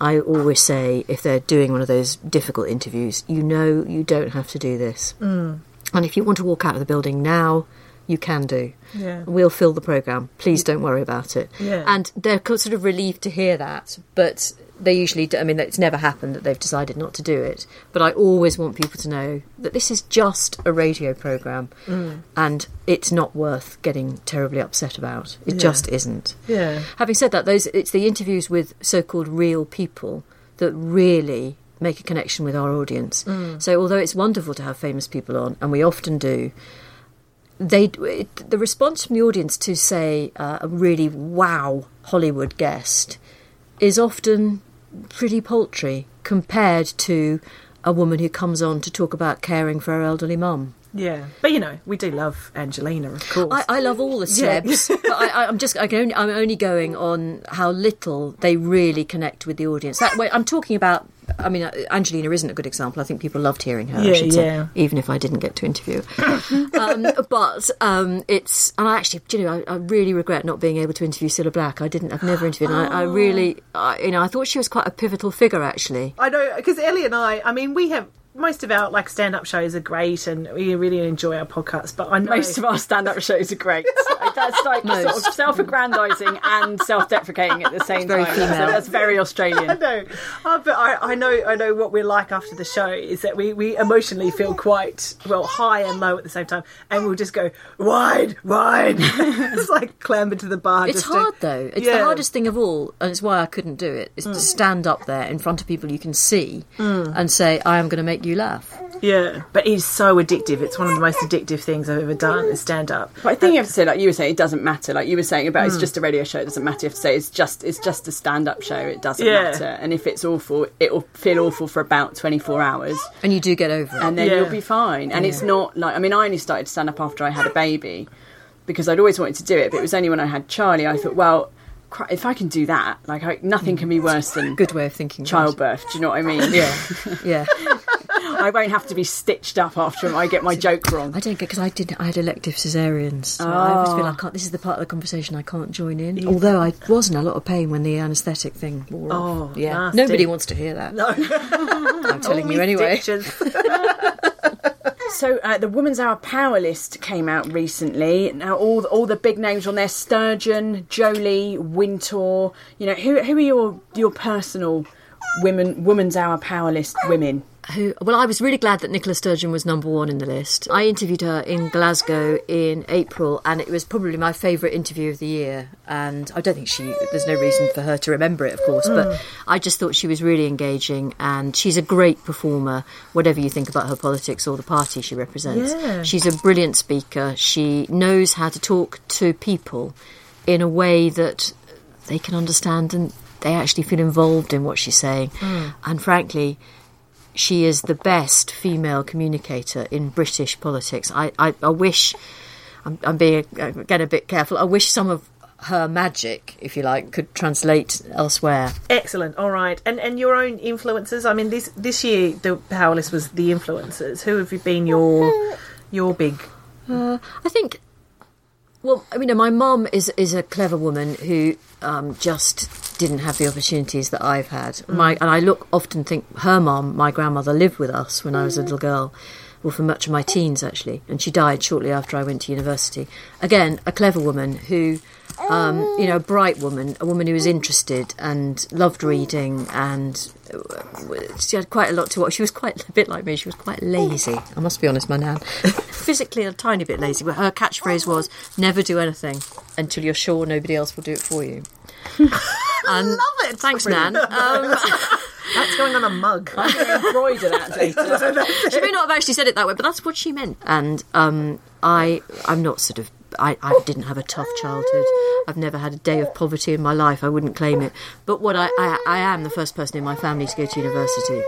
I always say, if they're doing one of those difficult interviews, you know you don't have to do this. Mm. And if you want to walk out of the building now, you can do. Yeah. We'll fill the programme. Please don't worry about it. Yeah. And they're sort of relieved to hear that, but they usually do. I mean, it's never happened that they've decided not to do it. But I always want people to know that this is just a radio programme Mm. and it's not worth getting terribly upset about. It just isn't. Yeah. Having said that, those it's the interviews with so-called real people that really make a connection with our audience. Mm. So although it's wonderful to have famous people on, and we often do, they it, the response from the audience to say uh, a really wow Hollywood guest is often pretty paltry compared to a woman who comes on to talk about caring for her elderly mum. Yeah, but you know, we do love Angelina, of course. I, I love all the Yeah. celebs, but I, I, I'm just I can only, I'm only going on how little they really connect with the audience. That way, I'm talking about. I mean, uh, Angelina isn't a good example. I think people loved hearing her. I Yeah, say, yeah. even if I didn't get to interview. um, but um, it's and I actually, you know, I, I really regret not being able to interview Cilla Black. I didn't. I've never interviewed. And I, I really, I, you know, I thought she was quite a pivotal figure. Actually, I know because Ellie and I. I mean, we have most of our like stand-up shows are great, and we really enjoy our podcasts. But I know Most of our stand-up shows are great. Like, that's like sort of self-aggrandising and self-deprecating at the same very time. So that's very Australian. I Australian. know, uh, but I, I know, I know what we're like after the show is that we, we emotionally feel quite well high and low at the same time, and we'll just go wide, wide. it's like clamber to the bar. it's just to- hard though. It's Yeah. the hardest thing of all, and it's why I couldn't do it. Is to stand up there in front of people you can see and say, "I am going to make you laugh." Yeah, but it's so addictive. It's one of the most addictive things I've ever done. Is stand up. But I think you have to say, like you were saying, it doesn't matter. Like you were saying about it's hmm. just a radio show. It doesn't matter. You have to say it's just it's just a stand-up show. It doesn't Yeah. matter. And if it's awful, it will feel awful for about twenty-four hours, And you do get over it. and then Yeah. you'll be fine. And it's not like I mean, I only started stand-up after I had a baby because I'd always wanted to do it, but it was only when I had Charlie I thought, well. if I can do that, like I, nothing can be worse than Good way of thinking. right. childbirth. Do you know what I mean? Yeah, yeah. I won't have to be stitched up after I get my joke wrong. I don't get because I did. I had elective cesareans. So I always feel like I can't, this is the part of the conversation I can't join in. Although I was in a lot of pain when the anaesthetic thing wore off. Oh, yeah. nasty. Nobody wants to hear that. No. I'm telling you anyway. So uh, the Women's Hour Power List came out recently. Now all the, all the big names on there: Sturgeon, Jolie, Wintour. You know who who are your your personal women Women's Hour Power List women? Who? Well, I was really glad that Nicola Sturgeon was number one in the list. I interviewed her in Glasgow in April, and it was probably my favourite interview of the year. And I don't think she. There's no reason for her to remember it, of course, but mm. I just thought she was really engaging, and she's a great performer. Whatever you think about her politics or the party she represents, Yeah. she's a brilliant speaker. She knows how to talk to people in a way that they can understand and they actually feel involved in what she's saying. And frankly, she is the best female communicator in British politics. I, I, I wish, I'm, I'm being again a bit careful, I wish some of her magic, if you like, could translate elsewhere. Excellent. All right. And and your own influences. I mean, this this year the power list was the influencers. Who have you been your your big? I think. Well, I mean, my mum is is a clever woman who um, just didn't have the opportunities that I've had. My and I look often think her mum, my grandmother, lived with us when I was a little girl, well, for much of my teens actually, and she died shortly after I went to university. Again, a clever woman who, um, you know, a bright woman, a woman who was interested and loved reading and. uh, She had quite a lot to watch. She was quite a bit like me. She was quite lazy. I must be honest, my nan. Physically a tiny bit lazy, but her catchphrase was "Never do anything until you're sure nobody else will do it for you." And Love it. Thanks, Nan. Um, That's going on a mug. Embroider that later. she may not have actually said it that way, but that's what she meant. And um, I, I'm not sort of. I, I didn't have a tough childhood. I've never had a day of poverty in my life. I wouldn't claim it. But what I, I, I am the first person in my family to go to university,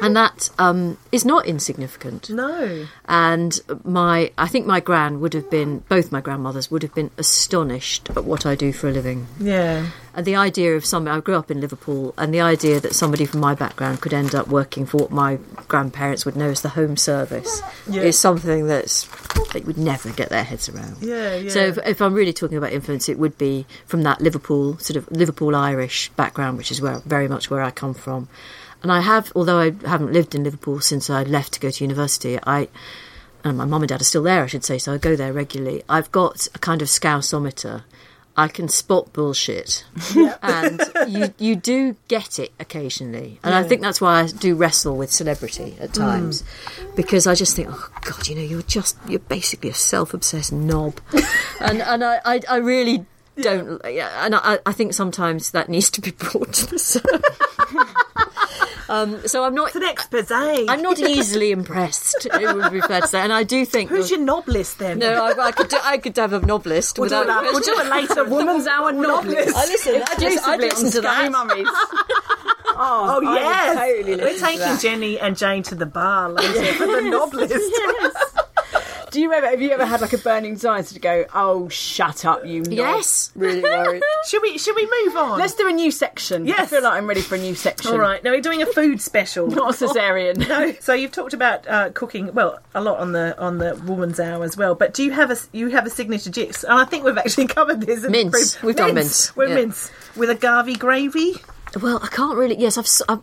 and that um, is not insignificant. no. And my, I think my gran would have been, both my grandmothers would have been astonished at what I do for a living. Yeah. And the idea of somebody, I grew up in Liverpool, and the idea that somebody from my background could end up working for what my grandparents would know as the Home Service Yeah. is something that's they would never get their heads around. Yeah, yeah. So if, if I'm really talking about influence, it would be from that Liverpool sort of Liverpool Irish background, which is where very much where I come from. And I have, although I haven't lived in Liverpool since I left to go to university, I and my mum and dad are still there, I should say, so I go there regularly. I've got a kind of scousometer. I can spot bullshit, and you you do get it occasionally, and I think that's why I do wrestle with celebrity at hmm. times, because I just think, oh God, you know, you're just you're basically a self-obsessed knob, and and I I, I really don't, yeah, and I I think sometimes that needs to be brought to the surface. um, so I'm not It's an expose. I'm not easily impressed. It would be fair to say, and I do think Who's your knob list then? no, I, I could do, I could have a knob list We'll do without. it. We'll do it later. Woman's Hour novelist. I listen. I just, I listen to that. Mummies. Oh, would yes. totally We're taking. Jenni and Jane to the bar later for the knob list. Do you ever have you ever had like a burning desire to go? Oh, shut up, you. knob." Yes. Really worried. should we should we move on? Let's do a new section. I Yes. feel like I'm ready for a new section. All right. Now we're doing a food special. Not a cesarean. No. So you've talked about uh, cooking, well, a lot on the on the woman's hour as well. But do you have a you have a signature dish? And I think we've actually covered this. in the Mince. pre- We've done mince. We're Yeah. mince with a garvy gravy. Well, I can't really. Yes, I've. s- I've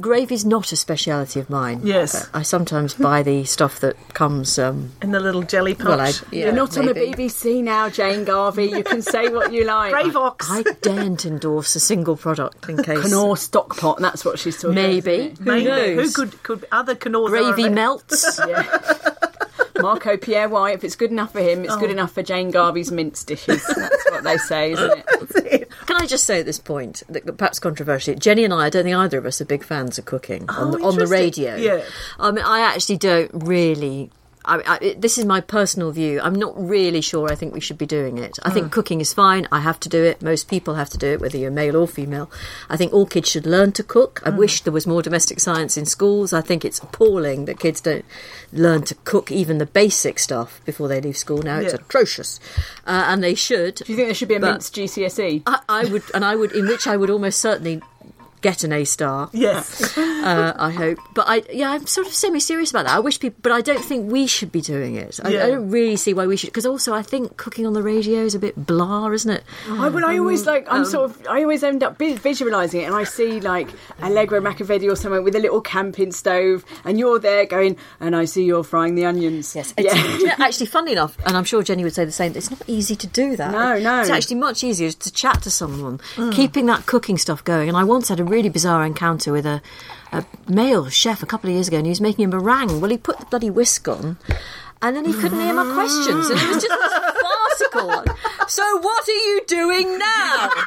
gravy's not a speciality of mine. Yes. I, I sometimes buy the stuff that comes. Um, in the little jelly pot. well, I, yeah, You're not on the BBC now, Jane Garvey. You can say what you like. Gravox. I daren't endorse a single product in case. Knorr stock pot. That's what she's talking. Maybe. about, Who Maybe. knows? Who could could other canoes Gravy melts. Yeah. Marco Pierre White. If it's good enough for him, it's good oh. enough for Jane Garvey's mince dishes. That's what they say, isn't it? Can I just say at this point, that perhaps controversially, Jenni and I, I don't think either of us are big fans of cooking on, Oh, the, on the radio. Yeah. I mean, I actually don't really I, I, this is my personal view. I'm not really sure. I think we should be doing it. I Mm. think cooking is fine. I have to do it. Most people have to do it, whether you're male or female. I think all kids should learn to cook. Mm. I wish there was more domestic science in schools. I think it's appalling that kids don't learn to cook even the basic stuff before they leave school. Now it's atrocious, uh, and they should. Do you think there should be a But- GCSE? I, I would, and I would, in which I would almost certainly get an A star. Yes. Uh, I hope, but I, yeah, I'm sort of semi-serious about that. I wish people, but I don't think we should be doing it. I, Yeah. I don't really see why we should, because also I think cooking on the radio is a bit blah, isn't it? I, well, I always like. I'm um, sort of. I always end up visualising it, and I see like Allegra McEvedy or someone with a little camping stove, and you're there going, and I see you're frying the onions. Yes, yeah. you know, actually, funnily enough, and I'm sure Jenni would say the same. It's not easy to do that. No, no. It's actually much easier to chat to someone, keeping that cooking stuff going. And I once had a really bizarre encounter with a, a male chef a couple of years ago, and he was making a meringue. Well, he put the bloody whisk on. And then he couldn't hear my questions, and it was just farcical. So what are you doing now?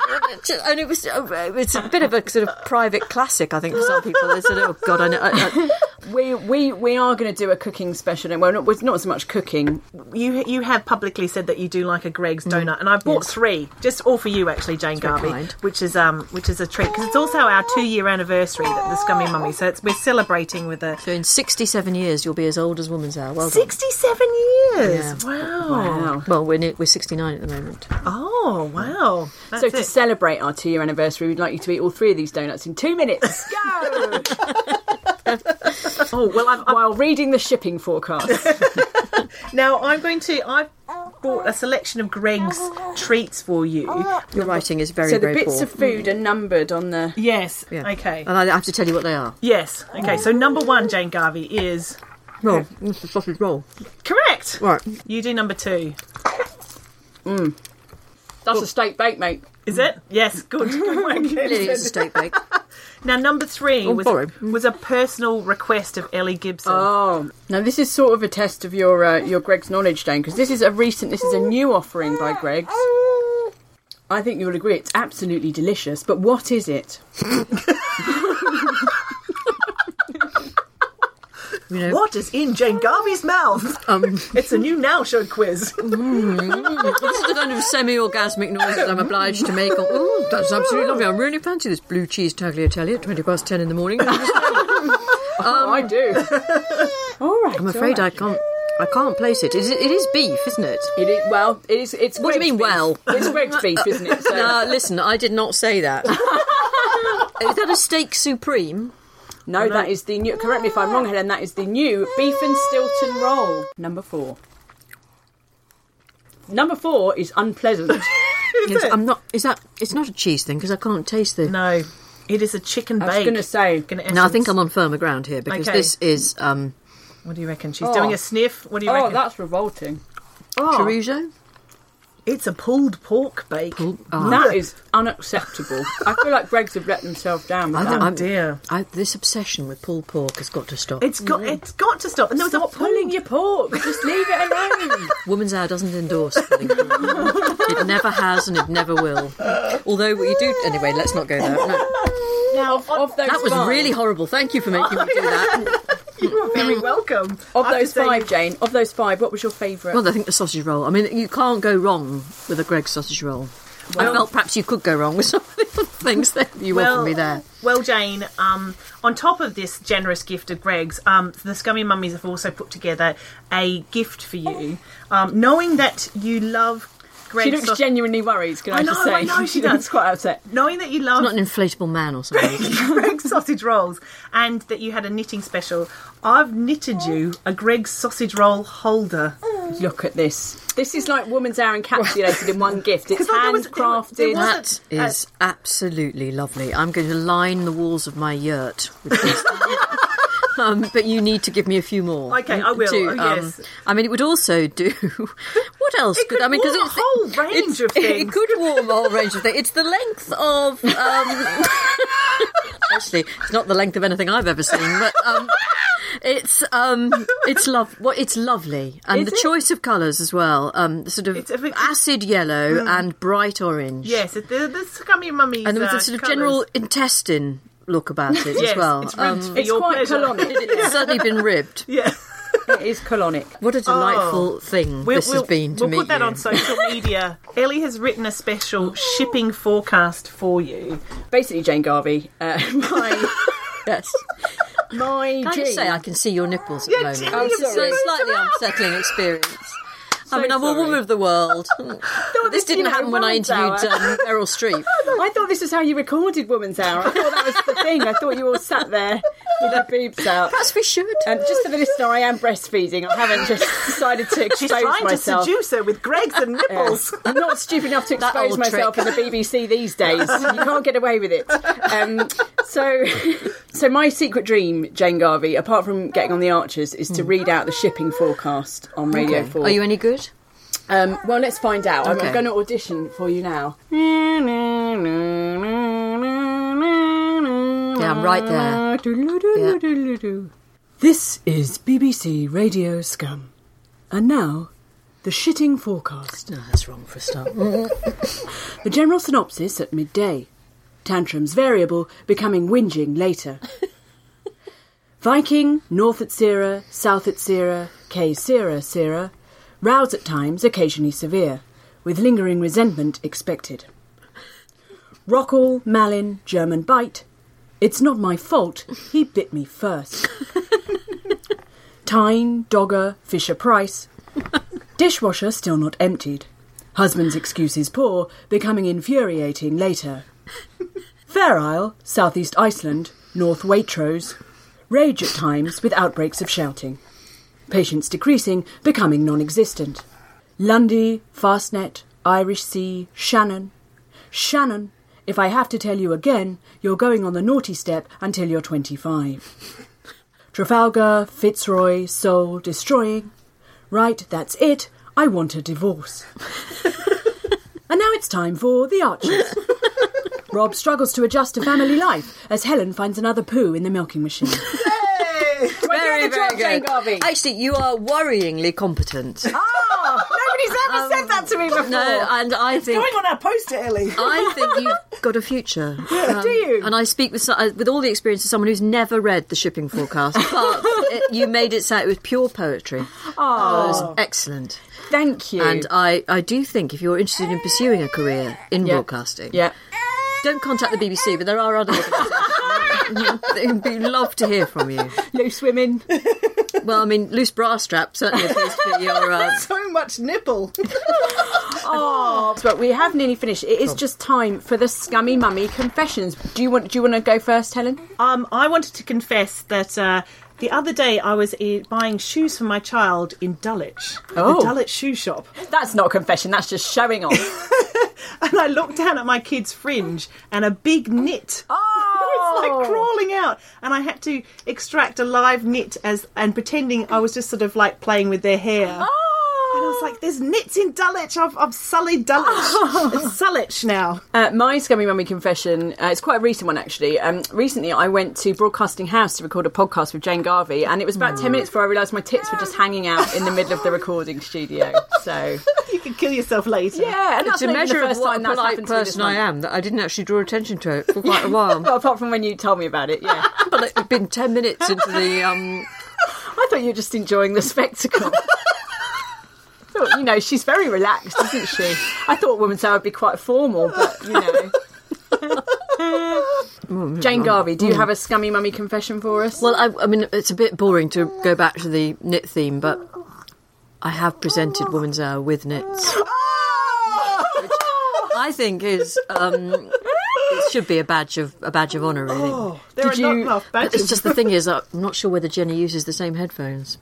And it was it's a bit of a sort of private classic, I think, for some people. They said, "Oh God, I know." I, I, we we we are going to do a cooking special. and Well, not, it's not so much cooking. You you have publicly said that you do like a Greggs donut, and I bought three, just all for you actually, Jane Garvey, kind. which is um which is a treat because it's also our two year anniversary that the Scummy Mummy, so it's we're celebrating with a so in 67 years, you'll be as old as Woman's Hour. Well sixty seven years. Yeah. Wow. Wow. Well, we're, ne- we're 69 at the moment. Oh wow. That's so to it. celebrate our two year anniversary, we'd like you to eat all three of these donuts in two minutes. Go! oh well, I've, I've While reading the shipping forecast. Now I'm going to. I've bought a selection of Greggs treats for you. Your writing is very, so the bits poor. of food are numbered on the. Yes. Yeah. Okay. And I have to tell you what they are. Yes. Okay. So number one, Jane Garvey is Roll. It's the sausage roll. correct. Right. You do number two. That's a steak bake, mate. Is it? Yes. Good. Good it's a steak bake. Now number three Oh, was sorry. was a personal request of Ellie Gibson. Oh, now this is sort of a test of your uh, your Greggs knowledge, Jane, because this is a recent, this is a new offering by Greggs. I think you'll agree it's absolutely delicious, but what is it? You know, What is in Jane Garvey's mouth? Um, It's a new now show quiz. this is the kind of semi-orgasmic noise that I'm obliged to make. Oh, that's absolutely lovely. I really fancy this blue cheese tagliatelle at 20 past 10 in the morning. oh, I do. all right. I'm afraid I can't. I can't place it. It is beef, isn't it? It is well. It is. It's. What do you mean, beef. well? It's Greggs beef, isn't it? So, Uh, listen, I did not say that. is that a steak supreme? No, that is the new. Correct me if I'm wrong, Helen. That is the new beef and Stilton roll, number four. Number four is unpleasant. Yes, I'm not. Is that? It's not a cheese thing because I can't taste the. no, it is a chicken I was bake. going to say. Chicken No, I think. I'm on firmer ground here because Okay. this is um, What do you reckon? She's Oh. doing a sniff. What do you reckon? Oh, reckon? that's revolting. Oh, chorizo. It's a pulled pork bake. Oh, That is unacceptable. I feel like Greggs have let themselves down with I that. think Oh um, dear. I, this obsession with pulled pork has got to stop. It's got mm-hmm. it's got to stop. And there was Stop a pulling your pork. Just leave it alone. Woman's Hour doesn't endorse pulling pork. it never has and it never will. Although we do. Anyway, let's not go there. No. now, of, of those That was five, really horrible. Thank you for making me do that. You're very welcome. Of those to say- five, Jane. Of those five, what was your favourite? Well, I think the sausage roll. I mean, you can't go wrong with a Greggs sausage roll. I felt perhaps you could go wrong with some of the other things that you Well, offered me there. Well, Jane, um, on top of this generous gift of Greggs, um, the Scummy Mummies have also put together a gift for you, um, knowing that you love Greggs. she looks saus- genuinely worried. Can I, I just know, say? I know she does. quite upset. knowing that you love Not an inflatable man or something. Greggs sausage rolls and that you had a knitting special, I've knitted you a Greggs sausage roll holder. Look at this. This is like Woman's Hour encapsulated in one gift. It's 'Cause there was- there was- there handcrafted. was- That is absolutely lovely. I'm going to line the walls of my yurt with this. Um, but you need to give me a few more. Okay, I will. To, Oh, yes. um, I mean, it would also do. what else It could I mean, warm it's a whole range of It things. could warm a whole range of things. It's the length of. Um, actually, it's not the length of anything I've ever seen, but um, it's um, it's love. Well, it's lovely, and Is the it? choice of colours as well. Um, sort of It's a acid yellow and bright orange. Yes, the, the Scummy Mummies. and there was uh, a sort of colours. general intestine look about it Yes, as well. it's Um, for It's your quite pleasure. colonic. it's certainly been ribbed. Yeah. it is colonic. What a delightful thing We'll, this we'll- has been to we'll meet put that you. on social media. Ellie has written a special shipping forecast for you. Basically, Jane Garvey, uh, my yes. my Can I just say I can see your nipples at the moment? Oh, it's sorry. a slightly unsettling experience. I mean, I'm a sorry. woman of the world. this this, didn't happen when I interviewed Hour. um, Meryl Streep. I thought this is how you recorded Woman's Hour. I thought that was the thing. I thought you all sat there with your boobs out. Perhaps we should. And just for the listener, I am breastfeeding. I haven't just decided to expose myself. She's trying myself. to seduce her with Greggs and nipples. I'm not stupid enough to expose myself trick. in the BBC these days. You can't get away with it. Um, so, so my secret dream, Jane Garvey, apart from getting on the Archers, is to read out the shipping forecast on Radio Okay. Four. Are you any good? Um, well, let's find out. I'm, Okay. going to audition for you now. Yeah, I'm right there. This is BBC Radio Scum. And now, the shitting forecast. No, that's wrong for a start. The general synopsis at midday. Tantrums variable, becoming whinging later. Viking, North Utsire, south at Sierra, K Sierra Sierra. Rows at times, occasionally severe, with lingering resentment expected. Rockall, Malin, German Bight. It's not my fault, he bit me first. Tyne, Dogger, Fisher Price. Dishwasher still not emptied. Husband's excuses poor, becoming infuriating later. Fair Isle, Southeast Iceland, North Waitrose. Rage at times with outbreaks of shouting. Patience decreasing, becoming non existent. Lundy, Fastnet, Irish Sea, Shannon. Shannon, if I have to tell you again, you're going on the naughty step until you're 25. Trafalgar, Fitzroy, Soul, destroying. Right, that's it. I want a divorce. and now it's time for The Archers. Rob struggles to adjust to family life as Helen finds another poo in the milking machine. Yay! very, the job, very Jane good. Garvey? Actually, you are worryingly competent. Oh, nobody's ever said that to me before. No, and I think Going on our poster, Ellie. I think you've got a future. Um, do you? And I speak with uh, with all the experience of someone who's never read the shipping forecast, but it, you made it sound it was pure poetry. Oh, it was excellent. Thank you. And I, I do think if you're interested in pursuing a career in Yeah. broadcasting, yeah. Don't contact the BBC, but there are other organisations. They'd be love to hear from you. Loose women. Well, I mean, loose bra strap certainly appears to be your. Uh, So much nipple. Oh, but we have nearly finished. It is just time for the scummy mummy confessions. Do you want? Do you want to go first, Helen? Um, I wanted to confess that uh, the other day I was uh, buying shoes for my child in Dulwich, Oh. the Dulwich shoe shop, That's not confession. That's just showing off. and I looked down at my kid's fringe and a big knit. Oh, It's like crawling out, and I had to extract a live knit as and pretending I was just sort of like playing with their hair. I was like, "There's knits in Dulwich. I've, I've sullied Dulwich. it's Dulwich now." Uh, my scummy mummy confession. Uh, it's quite a recent one, actually. Um, recently, I went to Broadcasting House to record a podcast with Jane Garvey, and it was about ten minutes before I realised my tits were just hanging out in the middle of the recording studio. So You can kill yourself later. yeah, and that's it's a measure the of first what a time that's polite happened to me this person I month. am that I didn't actually draw attention to it for quite a while. Well, apart from when you told me about it, yeah. but it's been ten minutes into the. Um, I thought you were just enjoying the spectacle. Thought, you know, she's very relaxed, isn't she? I thought Woman's Hour would be quite formal, but you know. Mm, Jane mm. Garvey, do you mm. have a scummy mummy confession for us? well, I, I mean, it's a bit boring to go back to the knit theme, but I have presented Woman's Hour with knits. Oh! I think is um, it should be a badge of a badge of honour, really. Oh, there Did are not enough badges. it's just the thing is, I'm not sure whether Jenni uses the same headphones.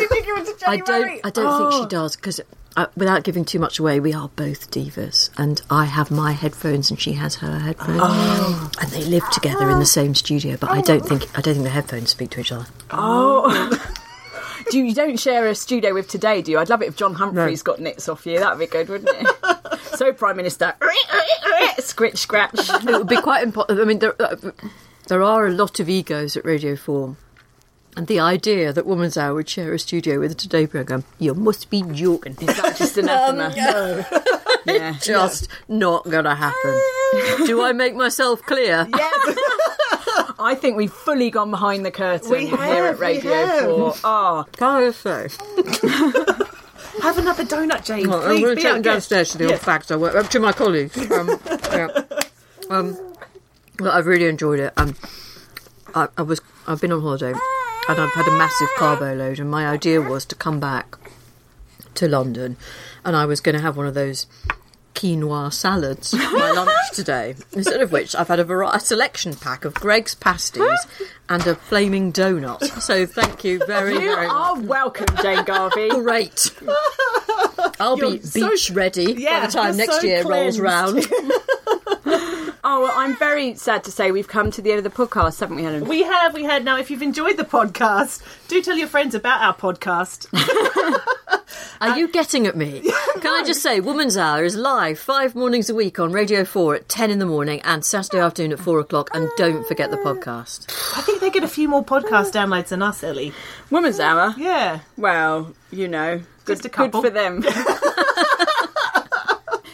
I was going to say, do you think you were to I don't. Murray? I don't think Oh. she does because, uh, without giving too much away, we are both divas, and I have my headphones and she has her headphones, Oh. and they live together in the same studio. But I don't think I don't think the headphones speak to each other. Oh. do you, you don't share a studio with today, do you? I'd love it if John Humphrys got knits off you. That'd be good, wouldn't it? so, Prime Minister, scritch scratch. it would be quite important. I mean, there, uh, there are a lot of egos at Radio Four. And the idea that Woman's Hour would share a studio with a Today programme, you must be joking. Is that just anathema? yeah. Just not going to happen. Do I make myself clear? Yeah I think we've fully gone behind the curtain We here have, at we Radio have. 4. Oh, Can I just say? Have another donut, Jane. Well, I'm Please going be to take them downstairs to the old facts I work to my colleagues. Um, yeah. um, but I've really enjoyed it. Um, I, I was I've been on holiday and I've had a massive carbo load, and my idea was to come back to London, and I was going to have one of those quinoa salads for my lunch today. Instead of which, I've had a, vari- a selection pack of Greggs pasties and a flaming donut. So thank you very you very much. are welcome, Jane Garvey. Great. I'll be You're so- beach ready by Yeah, the time you're next so year rolls cleansed. Oh, well, I'm very sad to say we've come to the end of the podcast, haven't we, Helen? We have, we had. Now, if you've enjoyed the podcast, do tell your friends about our podcast. Are you getting at me? Can I just say, Woman's Hour is live five mornings a week on Radio 4 at 10 in the morning and Saturday afternoon at 4 o'clock. And don't forget the podcast. I think they get a few more podcast downloads than us, Ellie. Woman's Hour. Yeah. Well, you know, good, Just a couple. good for them.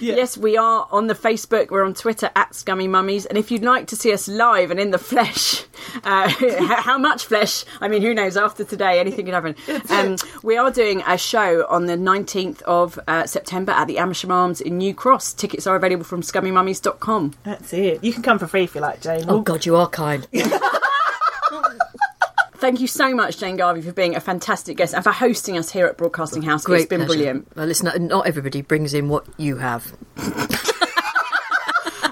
Yes, we are on the Facebook. We're on Twitter at Scummy Mummies. And if you'd like to see us live and in the flesh, uh, how much flesh? I mean, who knows? After today, anything can happen. Um, we are doing a show on the 19th of uh, September at the Amersham Arms in New Cross. Tickets are available from scummymummies.com. That's it. You can come for free if you like, Jane. Oh, God, you are kind. Thank you so much, Jane Garvey, for being a fantastic guest and for hosting us here at Broadcasting House. Great it's been pleasure. brilliant. Well, listen, not everybody brings in what you have.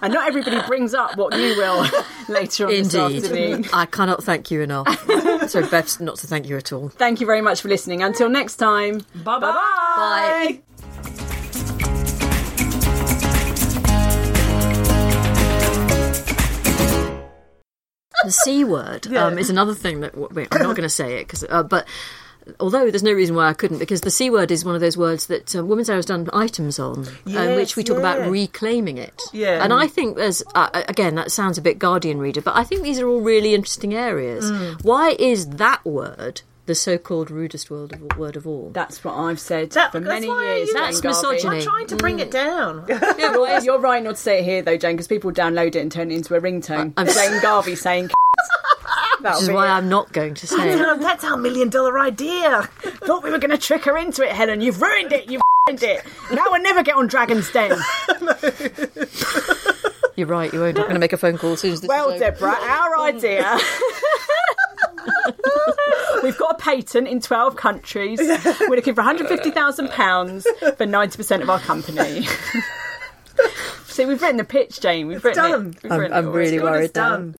And not everybody brings up what you will later on this afternoon. Indeed. I cannot thank you enough. so best not to thank you at all. Thank you very much for listening. Until next time. Bye-bye. Bye. The C word um, is another thing that wait, I'm not going to say it because, uh, but although there's no reason why I couldn't, because the C word is one of those words that uh, Women's Hour has done items on, in which we talk yeah. about reclaiming it. Yeah. and I think there's uh, again that sounds a bit Guardian reader, but I think these are all really interesting areas. Why is that word the so-called rudest word of, word of all? That's what I've said That- for many why years. you- That's Garvey. misogyny. I'm trying to bring it mm. down. You're, you're right not to say it here, though, Jane, because people download it and turn it into a ringtone. I'm- Jane Garvey saying. That'll Which is why it. I'm not going to say it. That's our million dollar idea. Thought we were going to trick her into it, Helen. You've ruined it. You've ruined it. Now we'll never get on Dragon's Den. You're right. You won't. I'm going to make a phone call as soon as this Well, is over. Deborah, our idea. We've got a patent in 12 countries. We're looking for £150,000 for 90% of our company. See, we've written the pitch, Jane. We've written done. it. We've I'm, written I'm it really worried now. Done.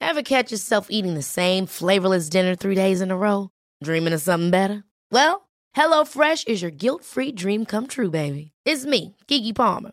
Ever catch yourself eating the same flavorless dinner three days in a row? Dreaming of something better? Well, HelloFresh is your guilt-free dream come true, baby. It's me, Keke Palmer.